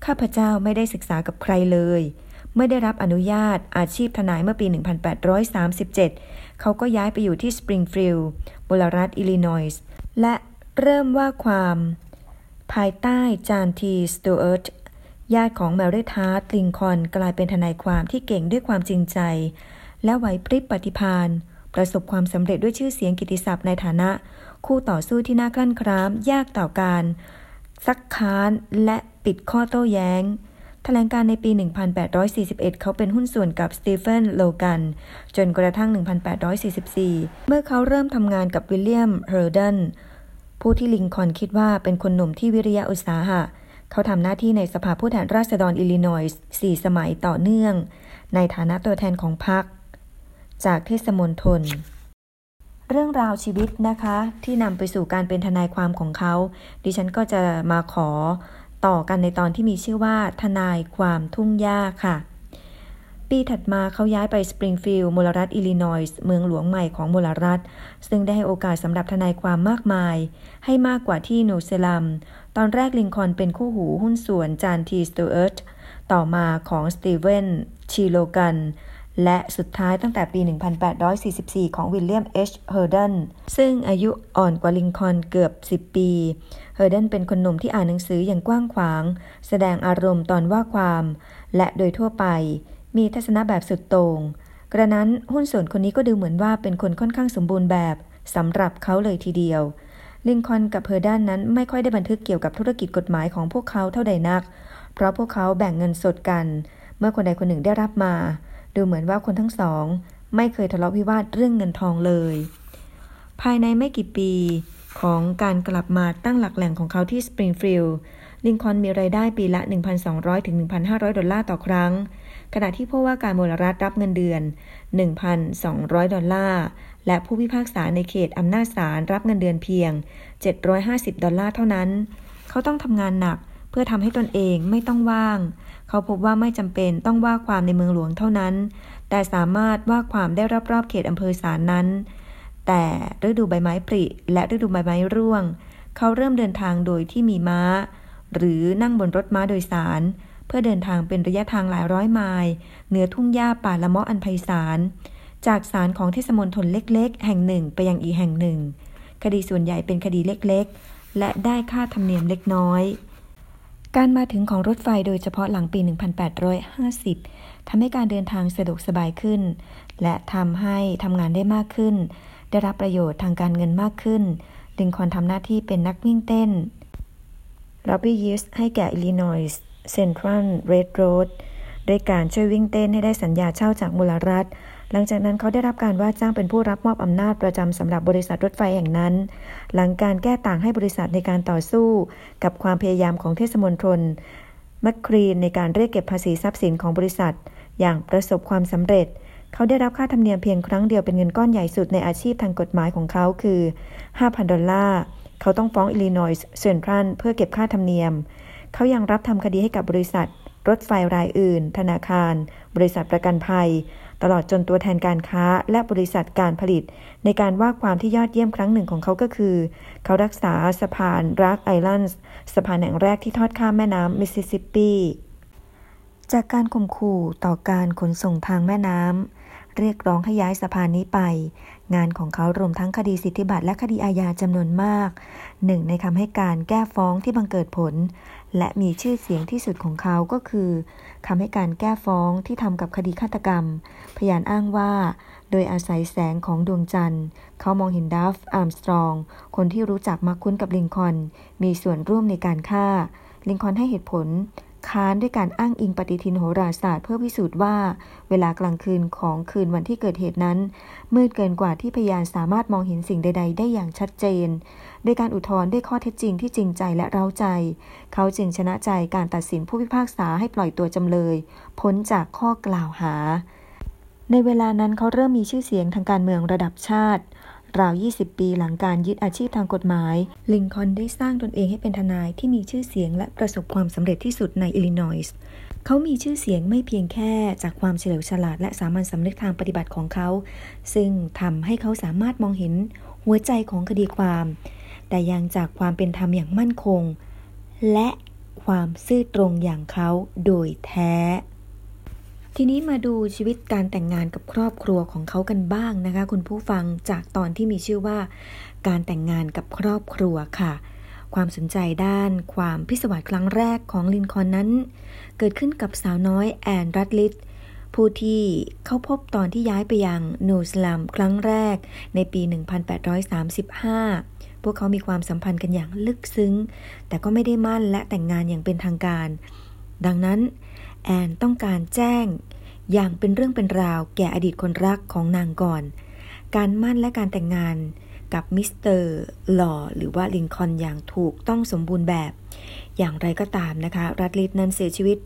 ข้าพเจ้าไม่ได้ศึกษากับใครเลย เมื่อได้รับอนุญาตอาชีพทนายเมื่อปี 1837 เขาก็ย้ายไปอยู่ที่สปริงฟิลด์มลรัฐอิลลินอยส์และเริ่มว่าความภายใต้จอห์นทีสจวร์ตญาติของแมรี่ทอดด์ ลินคอล์นกลายเป็นทนายความที่เก่งด้วยความจริงใจ และไหวพริบปฏิภาณประสบความสำเร็จด้วยชื่อเสียงกิตติศัพท์ในฐานะ คู่ต่อสู้ที่น่าครั่นคร้าม ยากต่อการ ซักค้านและปิดข้อโต้แย้ง แถลงการในปี 1841 เขาเป็นหุ้นส่วนกับสตีเฟนโลแกน จนกระทั่ง 1844 เมื่อเขาเริ่มทำงานกับวิลเลียมเฮิร์นดอนผู้ที่ลินคอล์นคิดว่าเป็นคนหนุ่มที่วิริยะอุตสาหะ เขาทำหน้าที่ในสภาผู้แทนราษฎรอิลลินอยส์สี่สมัยต่อเนื่อง ในฐานะตัวแทนของพรรคจากเทศมณฑลเรื่องราวชีวิตนะคะ ที่นำไปสู่การเป็นทนายความของเขา ดิฉันก็จะมาขอ ต่อกันในตอนที่มีชื่อว่า ทนายความทุ่งหญ้าค่ะ ปีถัดมาเขาย้ายไปสปริงฟิลด์มลรัฐอิลลินอยส์เมืองหลวงใหม่ของมลรัฐ ซึ่งได้ให้โอกาสสำหรับทนายความมากมาย ให้มากกว่าที่นิวเซเลมตอนแรกลินคอล์นเป็นคู่หูหุ้นส่วนจอห์นทีสจวร์ตต่อมาของสตีเฟน ทีโลแกน และสุดท้ายตั้งแต่ปี 1844 ของวิลเลียม H. เฮิร์นดอน ซึ่งอายุอ่อนกว่าลินคอล์นเกือบ 10 ปี เฮิร์นดอนเป็นคนหนุ่มที่อ่านหนังสืออย่างกว้างขวาง แสดงอารมณ์ตอนว่าความ และโดยทั่วไป มีทัศนะแบบสุดโต่ง กระนั้นหุ้นส่วนคนนี้ก็ดูเหมือนว่าเป็นคนค่อนข้างสมบูรณ์แบบสำหรับเขาเลยทีเดียวลินคอล์นกับเฮิร์นดอนนั้นไม่ค่อยได้บันทึกเกี่ยวกับธุรกิจกฎหมายของพวกเขาเท่าใดนัก เพราะพวกเขาแบ่งเงินสดกัน เมื่อคนใดคนหนึ่งได้รับมา ดูเหมือนว่าคนทั้งสอง ไม่เคยทะเลาะวิวาทเรื่องเงินทองเลย ภายในไม่กี่ปีของการกลับมาตั้งหลักแหล่งของเขาที่สปริงฟิลด์ลิงคอนมีรายได้ปีละ 1,200 ถึง 1,500 ดอลลาร์ต่อครั้ง ขณะที่ผู้ว่าการมลรัฐรับเงินเดือน 1,200 ดอลลาร์ และผู้พิพากษาในเขตอำนาจศาลรับเงินเดือนเพียง 750 ดอลลาร์เท่านั้น เขาต้องทำงานหนักเพื่อทำให้ตนเองไม่ต้องว่าง เขาพบว่าไม่จำเป็นต้องว่าความในเมืองหลวงเท่านั้น แต่สามารถว่าความได้รอบๆเขตอำเภอสารนั้น แต่ฤดูใบไม้ผลิและฤดูใบไม้ร่วง เขาเริ่มเดินทางโดยที่มีม้า หรือนั่งบนรถม้าโดยสาร เพื่อเดินทางเป็นระยะทางหลายร้อยไมล์เหนือทุ่งหญ้าป่าละเมาะอันไพศาลจากศาลของเทศมนตรเล็ก ๆ แห่งหนึ่งไปยังอีกแห่งหนึ่ง คดีส่วนใหญ่เป็นคดีเล็ก ๆ และได้ค่าธรรมเนียมเล็กน้อย การมาถึงของรถไฟโดยเฉพาะหลังปี 1850 ทำให้การเดินทางสะดวกสบายขึ้น และทำให้ทำงานได้มากขึ้น ได้รับประโยชน์ทางการเงินมากขึ้น ลิงคอนทำหน้าที่เป็นนักวิ่งเต้นรับบี้ยิสให้แก่อิลลินอยส์เซ็นทรัลเรดโรดด้วยการช่วยวิ่งเต้นให้ได้สัญญาเช่าจากมูลรัฐ หลังจากนั้นเขาได้รับการว่าจ้างเป็นผู้รับมอบอำนาจประจำสำหรับบริษัทรถไฟแห่งนั้น หลังการแก้ต่างให้บริษัทในการต่อสู้ กับความพยายามของเทศมนตรมัคครีนในการเรียกเก็บภาษีทรัพย์สินของบริษัท อย่างประสบความสำเร็จ เขาได้รับค่าธรรมเนียมเพียงครั้งเดียวเป็นเงินก้อนใหญ่สุดในอาชีพทางกฎหมายของเขาคือ 5,000 ดอลลาร์ เขาต้องฟ้องอิลลินอยส์เซนทรัลเพื่อเก็บค่าธรรมเนียม เขายังรับทำคดีให้กับบริษัท รถไฟรายอื่น ธนาคาร บริษัทประกันภัย ตลอดจนตัวแทนการค้าและบริษัทการผลิต ในการว่าความที่ยอดเยี่ยมครั้งหนึ่งของเขาก็คือ เขารักษาสะพานรักไอแลนด์สะพานแห่งแรกที่ทอดข้ามแม่น้ำมิสซิสซิปปี จากการข่มขู่ต่อการขนส่งทางแม่น้ำเรียกร้องให้ย้ายสะพานนี้ไป งานของเขารวมทั้งคดีสิทธิบัตรและคดีอาญาจำนวนมาก หนึ่งในคำให้การแก้ฟ้องที่บังเกิดผล และมีชื่อเสียงที่สุดของเขาก็คือคำให้การแก้ฟ้องที่ทำกับคดีฆาตกรรม พยานอ้างว่า โดยอาศัยแสงของดวงจันทร์ เขามองเห็นดัฟฟ์ อาร์มสตรอง คนที่รู้จักมักคุ้นกับลินคอล์น มีส่วนร่วมในการฆ่า ลินคอล์นให้เหตุผล ค้านด้วยการอ้างอิงปฏิทินโหราศาสตร์เพื่อพิสูจน์ว่า เวลากลางคืนของคืนวันที่เกิดเหตุนั้น มืดเกินกว่าที่พยานสามารถมองเห็นสิ่งใด ๆ ได้อย่างชัดเจน โดยการอุทธรณ์ด้วยข้อเท็จจริงที่จริงใจและเร้าใจ เขาจึงชนะใจการตัดสินผู้พิพากษาให้ปล่อยตัวจำเลย พ้นจากข้อกล่าวหา ในเวลานั้นเขาเริ่มมีชื่อเสียงทางการเมืองระดับชาติราว 20 ปีหลังการยึดอาชีพทางกฎหมาย ลิงคอนได้สร้างตนเองให้เป็นทนายที่มีชื่อเสียงและประสบความสำเร็จที่สุดในอิลลินอยส์ เขามีชื่อเสียงไม่เพียงแค่จากความเฉลียวฉลาดและสามัญสำนึกทางปฏิบัติของเขา ซึ่งทำให้เขาสามารถมองเห็นหัวใจของคดีความ แต่ยังจากความเป็นธรรมอย่างมั่นคง และความซื่อตรงอย่างเขาโดยแท้ ทีนี้มาดูชีวิตการแต่งงานกับครอบครัวของเขากันบ้างนะคะ คุณผู้ฟังจากตอนที่มีชื่อว่า การแต่งงานกับครอบครัวค่ะ ความสนใจด้านความพิศวาสครั้งแรกของลินคอนนั้น เกิดขึ้นกับสาวน้อยแอนรัตลิตผู้ที่เข้าพบตอนที่ย้ายไปยังนูสลัมครั้งแรกในปี 1835 พวกเขามีความสัมพันธ์กันอย่างลึกซึ้ง แต่ก็ไม่ได้มั่นและแต่งงานอย่างเป็นทางการ ดังนั้นแอนต้องการแจ้ง อย่างเป็นเรื่องเป็นราวแก่อดีตคนรักของนางก่อน การมั่นและการแต่งงานกับมิสเตอร์หล่อหรือว่าลิงคอนอย่างถูกต้องสมบูรณ์แบบ อย่างไรก็ตามนะคะ รัตลิตนั้นเสียชีวิต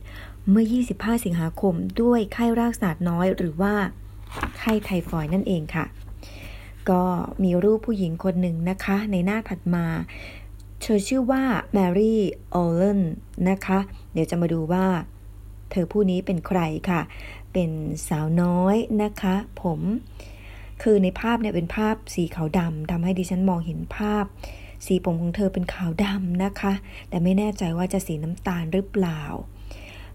เมื่อ 25 สิงหาคมด้วยไข้รากศาสตร์น้อยหรือว่าไข้ไทฟอยด์นั่นเองค่ะ ก็มีรูปผู้หญิงคนหนึ่งนะคะ ในหน้าถัดมา เธอชื่อว่าแมรี่ออเลนนะคะ เดี๋ยวจะมาดูว่า เธอผู้นี้เป็นใครค่ะ เป็นสาวน้อยนะคะ ผม คือในภาพเนี่ยเป็นภาพสีขาวดำทำให้ดิฉันมองเห็นภาพ สีผมของเธอเป็นขาวดำนะคะ แต่ไม่แน่ใจว่าจะสีน้ำตาลหรือเปล่า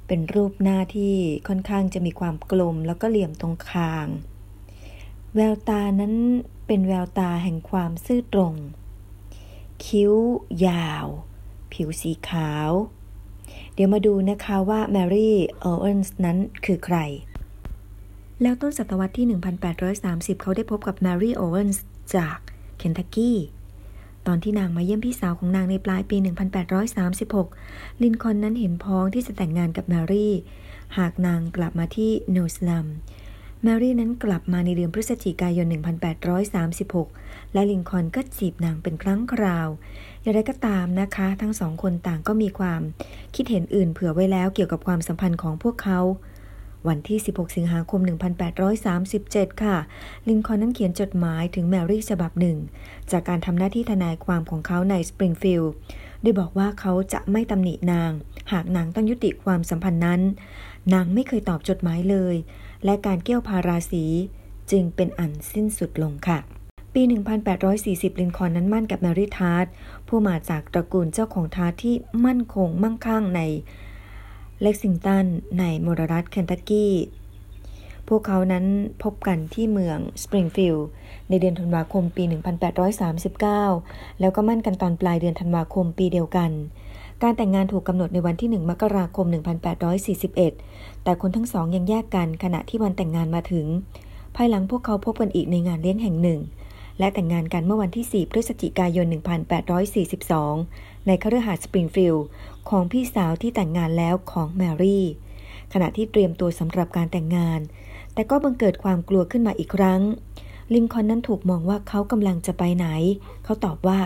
เป็นรูปหน้าที่ค่อนข้างจะมีความกลมแล้วก็เหลี่ยมตรงคาง แววตานั้น เป็นแววตาแห่งความซื่อตรง คิ้วยาว ผิวสีขาว เดี๋ยวมาดูนะคะว่าแมรี่เออร์เอนส์นั้นคือใคร แล้วต้นศตวรรษที่ 1830 เขาได้พบกับแมรี่โอเวนส์จากเคนทักกี้ตอนที่นางมาเยี่ยมพี่สาวของนางในปลายปี 1836 ลินคอล์นนั้นเห็นพ้องที่จะแต่งงานกับแมรี่ หากนางกลับมาที่นิวเซเลม แมรี่นั้นกลับมาในเดือนพฤศจิกายน 1836 และลินคอล์นก็จีบนางเป็นครั้งคราว อย่างไรก็ตามนะคะ ทั้งสองคนต่างก็มีความคิดเห็นอื่นเผื่อไว้แล้วเกี่ยวกับความสัมพันธ์ของพวกเขา วันที่ 16 สิงหาคม 1837 ค่ะ ลินคอล์นนั้นเขียนจดหมายถึงแมรี่ฉบับหนึ่ง จากการทำหน้าที่ทนายความของเขาในสปริงฟิลด์โดยบอกว่าเขาจะไม่ตำหนินาง หากนางต้องยุติความสัมพันธ์นั้น นางไม่เคยตอบจดหมายเลย และการเกี้ยวพาราสี จึงเป็นอันสิ้นสุดลงค่ะ ปี 1840 ลินคอล์นนั้นหมั้นกับแมรี่ทอดด์ผู้มาจากตระกูลเจ้าของทาร์ตที่มั่นคงมั่งคั่งในเล็กซิงตันในมรรัฐเคนทักกี้ พวกเขานั้นพบกันที่เมืองสปริงฟิลด์ในเดือนธันวาคมปี 1839 แล้วก็มั่นกันตอนปลายเดือนธันวาคมปีเดียวกัน การแต่งงานถูกกำหนดในวันที่ 1 มกราคม 1841 แต่คนทั้งสองยังแยกกันขณะที่วันแต่งงานมาถึง ภายหลังพวกเขาพบกันอีกในงานเลี้ยงแห่งหนึ่ง และแต่งงานกันเมื่อวันที่ 4 พฤศจิกายน 1842 ในคฤหาสน์สปริงฟิลด์ของพี่สาวที่แต่งงานแล้วของแมรี่ ขณะที่เตรียมตัวสำหรับการแต่งงาน แต่ก็บังเกิดความกลัวขึ้นมาอีกครั้ง ลินคอนนั้นถูกมองว่าเขากำลังจะไปไหน เขาตอบว่า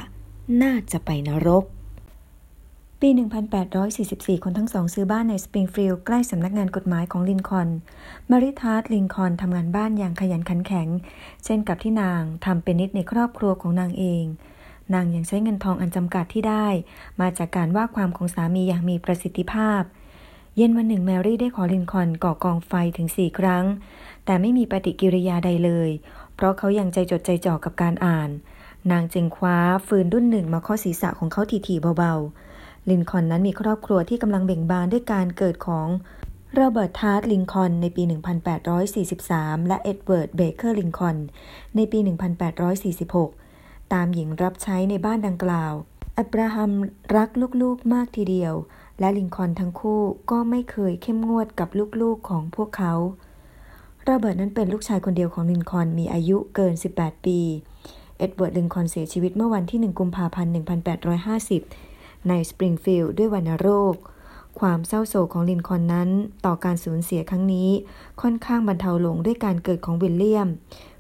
น่าจะไปนรก ปี 1844 คนทั้งสองซื้อบ้านในสปริงฟิลด์ใกล้สำนักงานกฎหมายของลินคอนแมรี่ท็อดด์ลินคอนทำงานบ้านอย่างขยันขันแข็ง เช่นกับที่นางทำเป็นนิดในครอบครัวของนางเอง นางยังใช้เงินทองอันจำกัดที่ได้ มาจากการว่าความของสามีอย่างมีประสิทธิภาพ เย็นวันหนึ่งแมรี่ได้ขอลินคอนก่อกองไฟถึงสี่ครั้ง แต่ไม่มีปฏิกิริยาใดเลย เพราะเขายังใจจดใจจ่อกับการอ่าน นางจึงคว้าฟืนดุ้นหนึ่งมาข้อศีรษะของเขาทีๆเบาๆ ลินคอนนั้นมีครอบครัวที่กำลังเบ่งบานด้วยการเกิดของโรเบิร์ตท็อดด์ลินคอนในปี 1843 และเอ็ดเวิร์ด เบเกอร์ลินคอนในปี 1846 ตามหญิงรับใช้ในบ้านดังกล่าว อับราฮัมรักลูกๆมากทีเดียว และลินคอนทั้งคู่ก็ไม่เคยเข้มงวดกับลูกๆของพวกเขาโรเบิร์ตนั้นเป็นลูกชายคนเดียวของลินคอนมีอายุเกิน 18 ปี เอ็ดเวิร์ดลินคอนเสียชีวิตเมื่อวันที่ 1 กุมภาพันธ์ 1850 ในสปริงฟิลด์ด้วยวัณโรค ความเศร้าโศกของลินคอนนั้น ต่อการสูญเสียครั้งนี้ ค่อนข้างบรรเทาลงด้วยการเกิดของวิลเลียม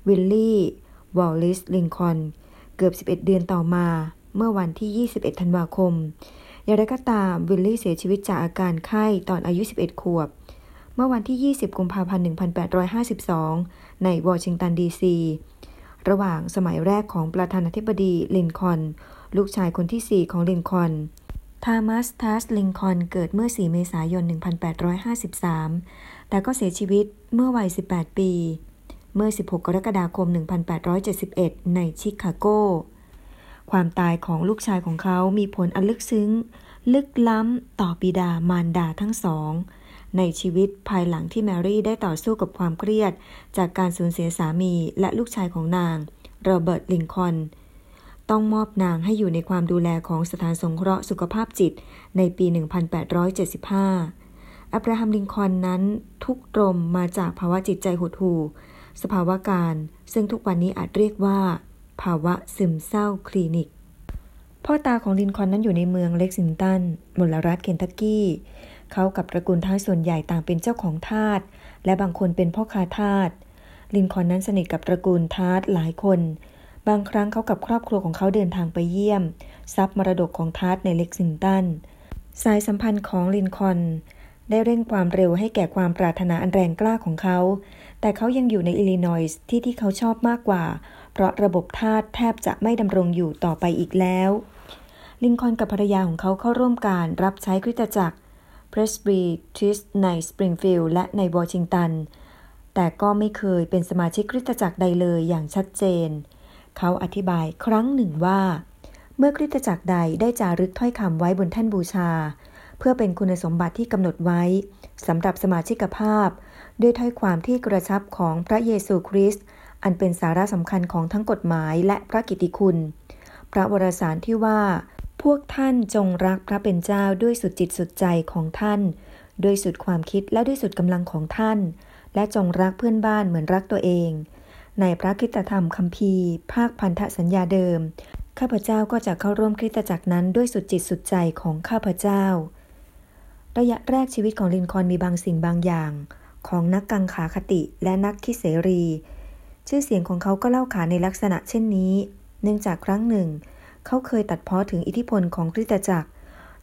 วิลลี่ วอลลิส ลินคอน เกือบ 11 เดือนต่อมา เมื่อวันที่ 21 ธันวาคม อย่างไรก็ตาม วิลลี่เสียชีวิตจากอาการไข้ตอนอายุ 11 ขวบ เมื่อวันที่ 20 กุมภาพันธ์ 1852 ในวอชิงตันดีซี ระหว่างสมัยแรกของประธานาธิบดีลินคอน ลูกชายคนที่ 4 ของลินคอนทามัสทัสลินคอนเกิดเมื่อ 4 เมษายน 1853 แต่ก็เสียชีวิตเมื่อวัย 18 ปี เมื่อ 16 กรกฎาคม 1871 ในชิคาโก ความตายของลูกชายของเขามีผลอันลึกซึ้ง ลึกล้ำต่อบิดามารดาทั้งสอง ในชีวิตภายหลังที่แมรี่ได้ต่อสู้กับความเครียด จากการสูญเสียสามีและลูกชายของนางโรเบิร์ตลินคอน ต้องมอบนางให้อยู่ในความดูแลของสถานสงเคราะห์สุขภาพจิตในปี 1875 อับราฮัมลินคอนนั้นทุกข์ตรมมาจากภาวะจิตใจหดหู่ สภาวะการ ซึ่งทุกวันนี้อาจเรียกว่า ภาวะซึมเศร้าคลินิก พ่อตาของลินคอนนั้นอยู่ในเมืองเล็กซิงตันมลรัฐเคนทักกี้ เขากับตระกูลท็อดด์ส่วนใหญ่ต่างเป็นเจ้าของทาสและบางคนเป็นพ่อค้าทาสลินคอนนั้นสนิทกับตระกูลทาสหลายคน บางครั้งเขากับครอบครัวของเขาเดินทางไปเยี่ยม ทรัพย์มรดกของทาสในเล็กซิงตัน สายสัมพันธ์ของลินคอนได้เร่งความเร็วให้แก่ความปรารถนาอันแรงกล้าของเขา แต่เขายังอยู่ในอิลลินอยส์ที่ที่เขาชอบมากกว่า เพราะระบบทาสแทบจะไม่ดำรงอยู่ต่อไปอีกแล้ว ลินคอนกับภรรยาของเขาเข้าร่วมการรับใช้คริสตจักรเพรสบีทริสในสปริงฟิลด์และในวอชิงตัน แต่ก็ไม่เคยเป็นสมาชิกคริสตจักรใดเลยอย่างชัดเจน เขาอธิบายครั้งหนึ่งว่า เมื่อคริสตจักรใดได้จารึกถ้อยคำไว้บนแท่นบูชา เพื่อเป็นคุณสมบัติที่กำหนดไว้สำหรับสมาชิกภาพ ด้วยถ้อยความที่กระชับของพระเยซูคริสต์อันเป็นสาระสำคัญของทั้งกฎหมายและพระกิตติคุณ พระวรสารที่ว่า พวกท่านจงรักพระเป็นเจ้าด้วยสุดจิตสุดใจของท่าน ด้วยสุดความคิดและด้วยสุดกำลังของท่าน และจงรักเพื่อนบ้านเหมือนรักตัวเอง ในพระคิตธรรมคัมภีร์ ภาคพันธสัญญาเดิม ข้าพเจ้าก็จะเข้าร่วมคริสตจักรนั้นด้วยสุดจิตสุดใจของข้าพเจ้า ระยะแรกชีวิตของลินคอนมีบางสิ่งบางอย่าง ของนักกังขาคติและนักคิดเสรี ชื่อเสียงของเขาก็เล่าขานในลักษณะเช่นนี้ เนื่องจากครั้งหนึ่ง เขาเคยตัดพ้อถึงอิทธิพลของคริสตจักร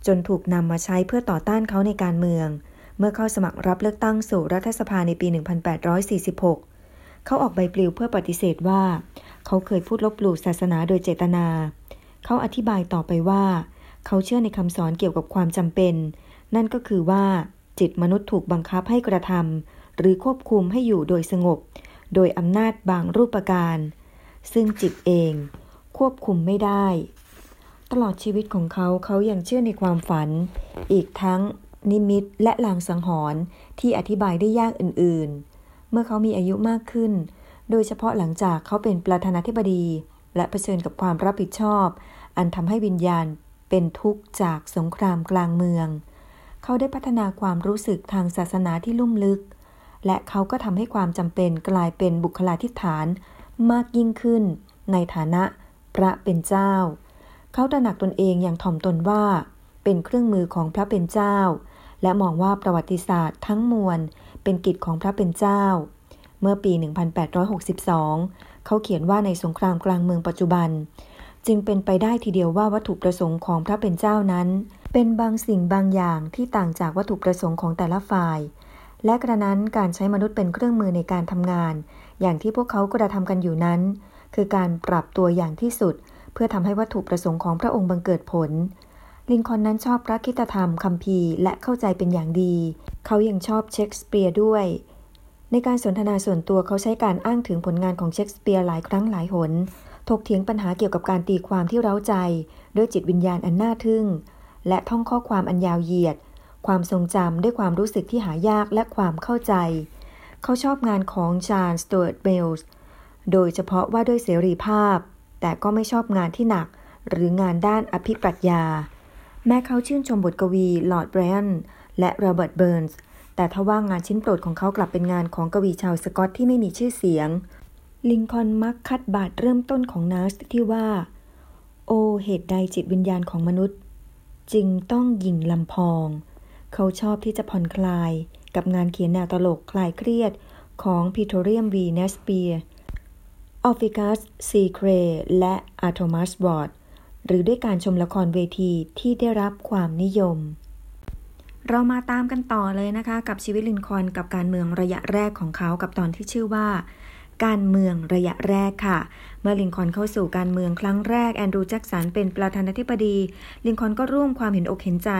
จนถูกนำมาใช้เพื่อต่อต้านเขาในการเมือง เมื่อเข้าสมัครรับเลือกตั้งสู่รัฐสภาในปี 1846 เขาออกใบปลิวเพื่อปฏิเสธว่า เขาเคยพูดลบหลู่ศาสนาโดยเจตนา เขาอธิบายต่อไปว่า เขาเชื่อในคำสอนเกี่ยวกับความจำเป็น นั่นก็คือว่า จิตมนุษย์ถูกบังคับให้กระทำหรือควบคุมให้อยู่โดยสงบ โดยอำนาจบางรูปการ ซึ่งจิตเองควบคุมไม่ได้ ตลอดชีวิตของเขาเขายังเชื่อในความฝัน อีกทั้งนิมิตและลางสังหรณ์ที่อธิบายได้ยากอื่นๆ เมื่อเขามีอายุมากขึ้น โดยเฉพาะหลังจากเขาเป็นประธานาธิบดี และเผชิญกับความรับผิดชอบ อันทำให้วิญญาณเป็นทุกข์จากสงครามกลางเมือง เขาได้พัฒนาความรู้สึกทางศาสนาที่ลุ่มลึก และเขาก็ทำให้ความจำเป็นกลายเป็นบุคลาธิฐานมากยิ่งขึ้น ในฐานะพระเป็นเจ้า เขาตระหนักตนเองอย่างถ่อมตนว่า เป็นเครื่องมือของพระเป็นเจ้า และมองว่าประวัติศาสตร์ทั้งมวล เป็นกิจของพระเป็นเจ้า เมื่อปี 1862 เขาเขียนว่าในสงครามกลางเมืองปัจจุบัน จึงเป็นไปได้ทีเดียวว่าวัตถุประสงค์ของพระเป็นเจ้านั้น เป็นบางสิ่งบางอย่างที่ต่างจากวัตถุประสงค์ของแต่ละฝ่าย และกระนั้นการใช้มนุษย์เป็นเครื่องมือในการทำงาน อย่างที่พวกเขากระทำกันอยู่นั้น คือการปรับตัวอย่างที่สุด เพื่อทำให้วัตถุประสงค์ของพระองค์บังเกิดผล ลินคอนนั้นชอบพระคิตธรรมคัมภีร์และเข้าใจเป็นอย่างดี เขายังชอบเชคสเปียร์ด้วย ในการสนทนาส่วนตัวเขาใช้การอ้างถึงผลงานของเชคสเปียร์หลายครั้งหลายหน ถกเถียงปัญหาเกี่ยวกับการตีความที่เร้าใจ ด้วยจิตวิญญาณอันน่าทึ่ง และท่องข้อความอันยาวเหยียด ความทรงจำด้วยความรู้สึกที่หายากและความเข้าใจ เขาชอบงานของจาห์นสตู art เบลส์โดยเฉพาะว่าด้วยเสรีภาพ แต่ก็ไม่ชอบงานที่หนัก หรืองานด้านอภิปรัชญา แม้เขาชื่นชมบทกวีลอร์ดไบรอนและโรเบิร์ตเบิร์นส์แต่ทว่างานชิ้นโปรดของเขากลับเป็นงานของกวีชาวสกอตที่ไม่มีชื่อเสียง ลินคอนมักคัดบทเริ่มต้นของน็อกซ์ที่ว่า โอเหตุใดจิตวิญญาณของมนุษย์ จึงต้องยิงลำพอง เขาชอบที่จะผ่อนคลายกับงานเขียนแนวตลกคลายเครียดของพีโทรเลียมวีแนสบีออร์ฟิอัสซีเคอร์และอาร์ทีมัสวอร์ด หรือด้วยการชมละครเวทีที่ได้รับความนิยม เรามาตามกันต่อเลยนะคะ กับชีวิตลินคอนกับการเมืองระยะแรกของเขากับตอนที่ชื่อว่าการเมืองระยะแรกค่ะ เมื่อลินคอนเข้าสู่การเมืองครั้งแรกแอนดรูว์แจ็กสันเป็นประธานาธิบดี ลินคอนก็ร่วมความเห็นอกเห็นใจ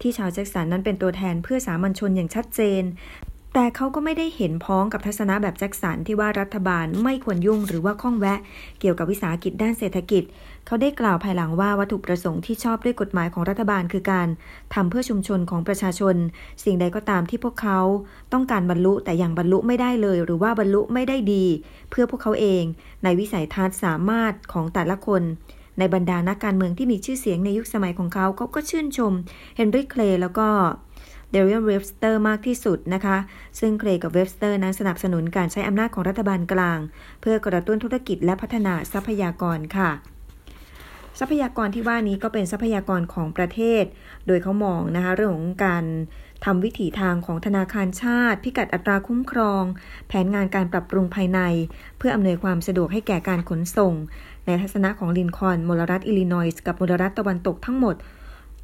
ที่ชาวแจ็กสันนั้นเป็นตัวแทนเพื่อสามัญชนอย่างชัดเจน แต่เขาก็ไม่ได้เห็นพ้องกับทัศนะแบบแจ็คสันที่ว่ารัฐบาลไม่ควรยุ่งหรือว่าข้องแวะ เกี่ยวกับวิสาหกิจด้านเศรษฐกิจ เขาได้กล่าวภายหลังว่าวัตถุประสงค์ที่ชอบด้วยกฎหมายของรัฐบาลคือการทำเพื่อชุมชนของประชาชน สิ่งใดก็ตามที่พวกเขาต้องการบรรลุแต่ยังบรรลุไม่ได้เลย หรือว่าบรรลุไม่ได้ดี เพื่อพวกเขาเอง ในวิสัยทัศน์สามารถของแต่ละคน ในบรรดานักการเมืองที่มีชื่อเสียงในยุคสมัยของเขาเขาก็ชื่นชมเฮนรี่เคลย์แล้วก็แดเนียลเวบสเตอร์มากที่สุดนะคะ ซึ่งเคลย์กับเวบสเตอร์นั้นสนับสนุนการใช้อำนาจของรัฐบาลกลาง เพื่อกระตุ้นธุรกิจและพัฒนาทรัพยากรค่ะ ทรัพยากรที่ว่านี้ก็เป็นทรัพยากรของประเทศ โดยเขามองนะคะเรื่องของการทำวิถีทางของธนาคารชาติ พิกัดอัตราคุ้มครอง แผนงานการปรับปรุงภายใน เพื่ออำนวยความสะดวกให้แก่การขนส่ง ในทัศนะของลินคอนมลรัฐอิลลินอยส์กับมลรัฐตะวันตกทั้งหมด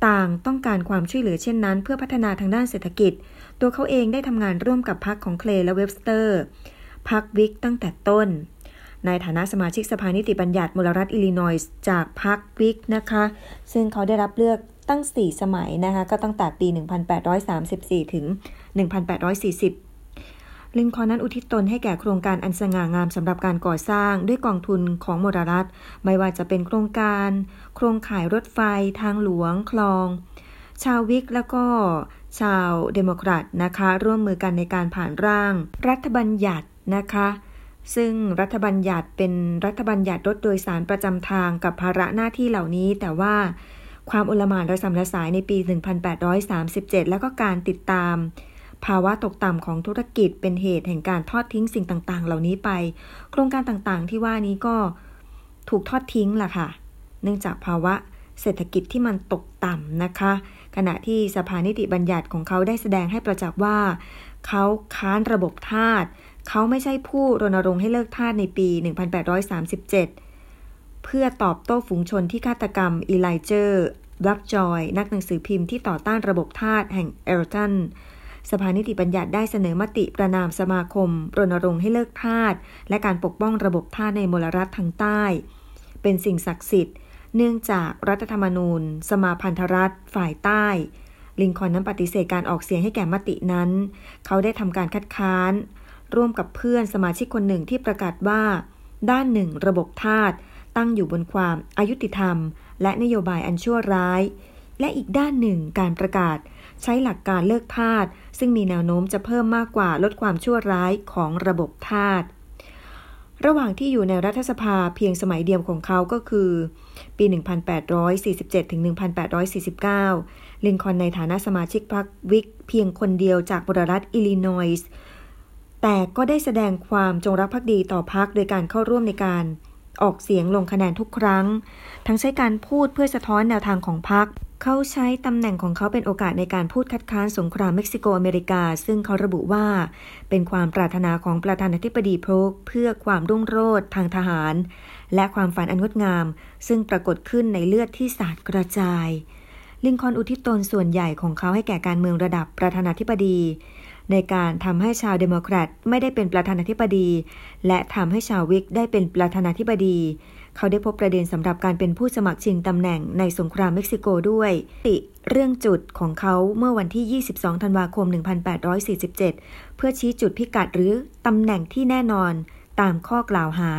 ต่างต้องการความช่วยเหลือเช่นนั้น เพื่อพัฒนาทางด้านเศรษฐกิจ ตัวเขาเองได้ทำงานร่วมกับพรรคของเคลย์และเวบสเตอร์พรรควิกตั้งแต่ต้น ในฐานะสมาชิกสภานิติบัญญัติมลรัฐอิลลินอยส์จากพรรควิกนะคะ ซึ่งเขาได้รับเลือกตั้ง 4 สมัยนะคะ ก็ตั้งแต่ปี 1834 ถึง 1840 ลินคอล์นนั้นอุทิศตนให้แก่โครงการอันสง่างามสำหรับการก่อสร้างด้วยกองทุนของมลรัฐ ไม่ว่าจะเป็นโครงการ โครงข่ายรถไฟ ทางหลวง คลอง ชาววิกแล้วก็ชาวเดโมแครตนะคะ ร่วมมือกันในการผ่านร่าง รัฐบัญญัตินะคะ ซึ่งรัฐบัญญัติเป็นรัฐบัญญัติรถโดยสารประจำทางกับภาระหน้าที่เหล่านี้ แต่ว่าความอุลมานระสำระสายในปี 1837 แล้วก็การติดตาม ภาวะตกต่ำของธุรกิจเป็นเหตุแห่งการทอดทิ้งสิ่งต่าง ๆ เหล่านี้ไป โครงการต่างๆ ที่ว่านี้ก็ถูกทอดทิ้งล่ะค่ะ เนื่องจากภาวะเศรษฐกิจที่มันตกต่ำนะคะ ขณะที่สภานิติบัญญัติของเขาได้แสดงให้ประจักษ์ว่า เขาค้านระบบทาส เขาไม่ใช่ผู้รณรงค์ให้เลิกทาสในปี 1837 เพื่อตอบโต้ฝูงชนที่ฆาตกรรมอีไลจาห์เลิฟจอย นักหนังสือพิมพ์ที่ต่อต้านระบบทาสแห่งอัลตันสภานิติบัญญัติได้เสนอมติประณามสมาคม รณรงค์ให้เลิกทาสและการปกป้องระบบทาสในมลรัฐทางใต้ เป็นสิ่งศักดิ์สิทธิ์ เนื่องจากรัฐธรรมนูญ สมาพันธรัฐ ฝ่ายใต้ ลิงคอนนั้นปฏิเสธการออกเสียงให้แก่มตินั้น เขาได้ทำการคัดค้าน ร่วมกับเพื่อนสมาชิกคนหนึ่งที่ประกาศว่า ด้านหนึ่งระบบทาสตั้งอยู่บนความอายุติธรรม และนโยบายอันชั่วร้าย และอีกด้านหนึ่งการประกาศใช้หลักการเลิกทาสซึ่งมีแนวโน้มจะเพิ่มมากกว่าลดความชั่วร้ายของระบบทาสระหว่างที่อยู่ในรัฐสภาเพียงสมัยเดียวของเขาก็คือ ปี 1847 ถึง 1849 ลินคอล์นในฐานะสมาชิกพรรควิกเพียงคนเดียวจากมลรัฐอิลลินอยส์ แต่ก็ได้แสดงความจงรักภักดีต่อพรรคโดยการเข้าร่วมในการออกเสียงลงคะแนนทุกครั้ง ทั้งใช้การพูดเพื่อสะท้อนแนวทางของพรรคเขาใช้ตำแหน่งของเขาเป็นโอกาสในการพูดคัดค้านสงครามเม็กซิโกอเมริกา ซึ่งเขาระบุว่า เป็นความปรารถนาของประธานาธิบดีโพล์กเพื่อความรุ่งโรจน์ทางทหาร และความฝันอันงดงาม ซึ่งปรากฏขึ้นในเลือดที่สาดกระจาย ลินคอนอุทิศตนส่วนใหญ่ของเขาให้แก่การเมืองระดับประธานาธิบดี ในการทำให้ชาวเดโมแครตไม่ได้เป็นประธานาธิบดี และทำให้ชาววิกได้เป็นประธานาธิบดี เขาได้พบประเด็นสำหรับการเป็นผู้สมัครชิงตำแหน่งในสงครามเม็กซิโกด้วยมติเรื่องจุดของเขาเมื่อวันที่ 22 ธันวาคม 1847 เพื่อชี้จุดพิกัดหรือตำแหน่งที่แน่นอนตามข้อกล่าวหา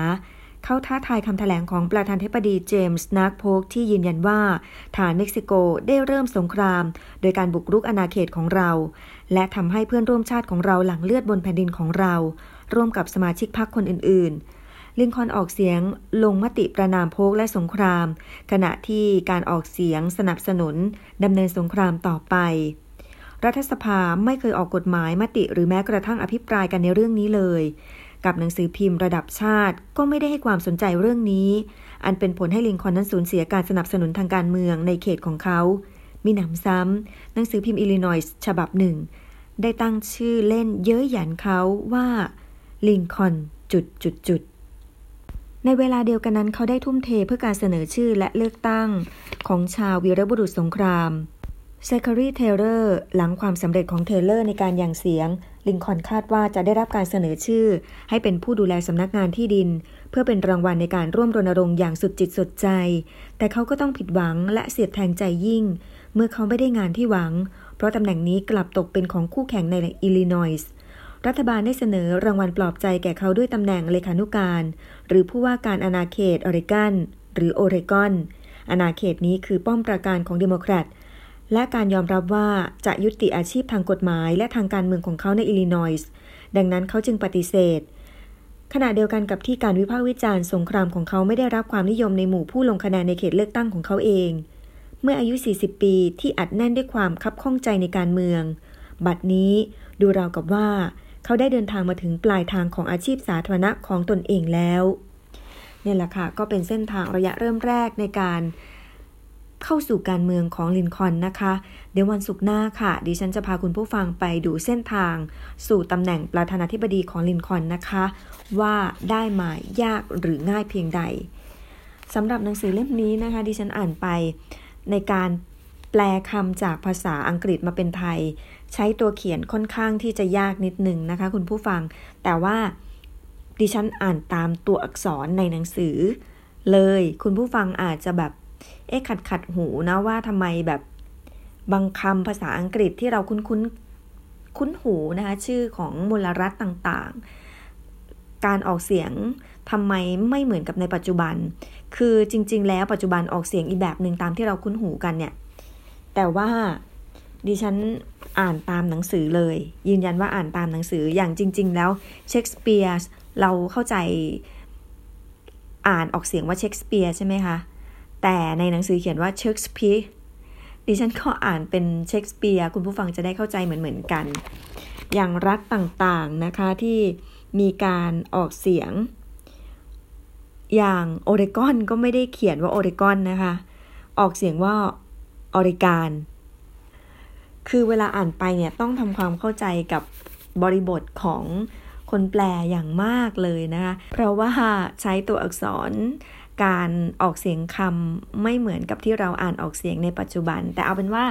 เขาท้าทายคำแถลงของประธานาธิบดีเจมส์นาร์กโพกที่ยืนยันว่า ฐานเม็กซิโกได้เริ่มสงคราม โดยการบุกรุกอาณาเขตของเรา และทำให้เพื่อนร่วมชาติของเราหลั่งเลือดบนแผ่นดินของเรา ร่วมกับสมาชิกพรรคคนอื่นๆ ลินคอนออกเสียงลงมติประนามโพกและสงคราม ขณะที่การออกเสียงสนับสนุนดำเนินสงครามต่อไป รัฐสภาไม่เคยออกกฎหมายมติหรือแม้กระทั่งอภิปรายกันในเรื่องนี้เลย กับหนังสือพิมพ์ระดับชาติก็ไม่ได้ให้ความสนใจเรื่องนี้ อันเป็นผลให้ลิงคอนนั้นสูญเสียการสนับสนุนทางการเมืองในเขตของเขา มีหนำซ้ำหนังสือพิมพ์อิลลินอยส์ฉบับหนึ่ง ได้ตั้งชื่อเล่นเย้ยหยันเขาว่าลิงคอนจุดจุดจุดในเวลาเดียวกันนั้นเขาได้ทุ่มเทเพื่อการเสนอชื่อและเลือกตั้งของชาววีรบุรุษสงครามเซคารีเทเลอร์หลังความสำเร็จของเทเลอร์ในการหยั่งเสียง ลิงคอนคาดว่าจะได้รับการเสนอชื่อ ให้เป็นผู้ดูแลสำนักงานที่ดิน เพื่อเป็นรางวัลในการร่วมรณรงค์อย่างสุดจิตสุดใจ แต่เขาก็ต้องผิดหวังและเสียดแทงใจยิ่ง เมื่อเขาไม่ได้งานที่หวัง เพราะตำแหน่งนี้กลับตกเป็นของคู่แข่งในอิลลินอยส์รัฐบาลได้เสนอรางวัลปลอบใจแก่เขาด้วยตำแหน่งเลขานุการ หรือผู้ว่าการอาณาเขตออริกันหรือโอเรกอน อาณาเขตนี้คือป้อมปราการของเดโมแครตและการยอมรับว่าจะยุติอาชีพทางกฎหมาย และทางการเมืองของเขาในอิลลินอยส์ดังนั้นเขาจึงปฏิเสธ ขณะเดียวกันกับที่การวิพากษ์วิจารณ์สงครามของเขาไม่ได้รับความนิยมในหมู่ผู้ลงคะแนนในเขตเลือกตั้งของเขาเอง เมื่ออายุ 40 ปีที่อัดแน่นด้วยความคับข้องใจในการเมือง บัดนี้ดูราวกับว่า เขาได้เดินทางมาถึงปลายทางของอาชีพสาธารณะของตนเองแล้วเนี่ยแหละค่ะ ก็เป็นเส้นทางระยะเริ่มแรกในการเข้าสู่การเมืองของลินคอนนะคะ เดี๋ยววันศุกร์หน้าค่ะ ดิฉันจะพาคุณผู้ฟังไปดูเส้นทาง สู่ตำแหน่งประธานาธิบดีของลินคอนนะคะ ว่าได้มายากหรือง่ายเพียงใดสำหรับหนังสือเล่มนี้นะคะ ดิฉันอ่านไป ในการแปลคำจากภาษาอังกฤษมาเป็นไทย ใช้ตัวเขียนค่อนข้างที่จะยากนิดหนึ่งนะคะ คุณผู้ฟัง แต่ว่าดิฉันอ่านตามตัวอักษรในหนังสือ เลยคุณผู้ฟังอาจจะแบบ เอ๊ะขัดขัดหูนะว่าทำไมแบบบางคำภาษาอังกฤษที่เราคุ้นคุ้นคุ้นหูนะคะ ชื่อของมลรัฐต่างๆ การออกเสียงทำไมไม่เหมือนกับในปัจจุบัน คือจริง ๆ แล้วปัจจุบันออกเสียงอีกแบบหนึ่งตามที่เราคุ้นหูกันเนี่ย แต่ว่าดิฉันอ่านตามหนังสือเลย ยืนยันว่าอ่านตามหนังสืออย่างจริง ๆ แล้วเชคสเปียร์เราเข้าใจอ่านออกเสียงว่าเชคสเปียร์ใช่ไหมคะ แต่ในหนังสือเขียนว่าเชคสเปียร์ดิฉันก็อ่านเป็นเชคสเปียร์คุณผู้ฟังจะได้เข้าใจเหมือนๆกัน อย่างรัฐต่างๆนะคะที่มีการออกเสียง อย่างโอเรกอนก็ไม่ได้เขียนว่าโอเรกอนนะคะ ออกเสียงว่าออริกานคือเวลาอ่านไปเนี่ยต้องทำความเข้าใจกับบริบทของคนแปลอย่างมากเลยนะคะ เพราะว่าใช้ตัวอักษรการออกเสียงคำไม่เหมือนกับที่เราอ่านออกเสียงในปัจจุบัน แต่เอาเป็นว่า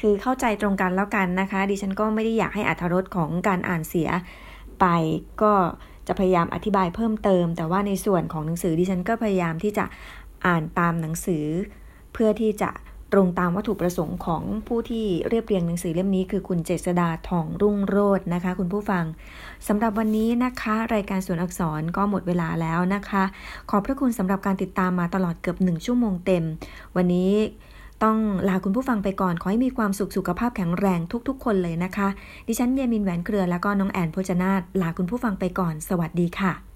คือเข้าใจตรงกันแล้วกันนะคะ ดิฉันก็ไม่ได้อยากให้อัธรสของการอ่านเสียไปก็ จะพยายามอธิบายเพิ่มเติม แต่ว่าในส่วนของหนังสือดิฉันก็พยายามที่จะอ่านตามหนังสือ เพื่อที่จะตรงตามวัตถุประสงค์ของผู้ที่เรียบเรียงหนังสือเล่มนี้คือคุณเจษดาทองรุ่งโรจน์นะคะ คุณผู้ฟังสำหรับวันนี้นะคะ รายการส่วนอักษรก็หมดเวลาแล้วนะคะ ขอบพระคุณสำหรับการติดตามมาตลอดเกือบหนึ่งชั่วโมงเต็ม วันนี้ ต้องลาคุณผู้ฟังไปก่อน ขอให้มีความสุขสุขภาพแข็งแรงทุก ๆ คนเลยนะคะ ดิฉันเยมินแหวนเครือแล้วก็น้องแอนโพจนาตลาคุณผู้ฟังไปก่อน สวัสดีค่ะ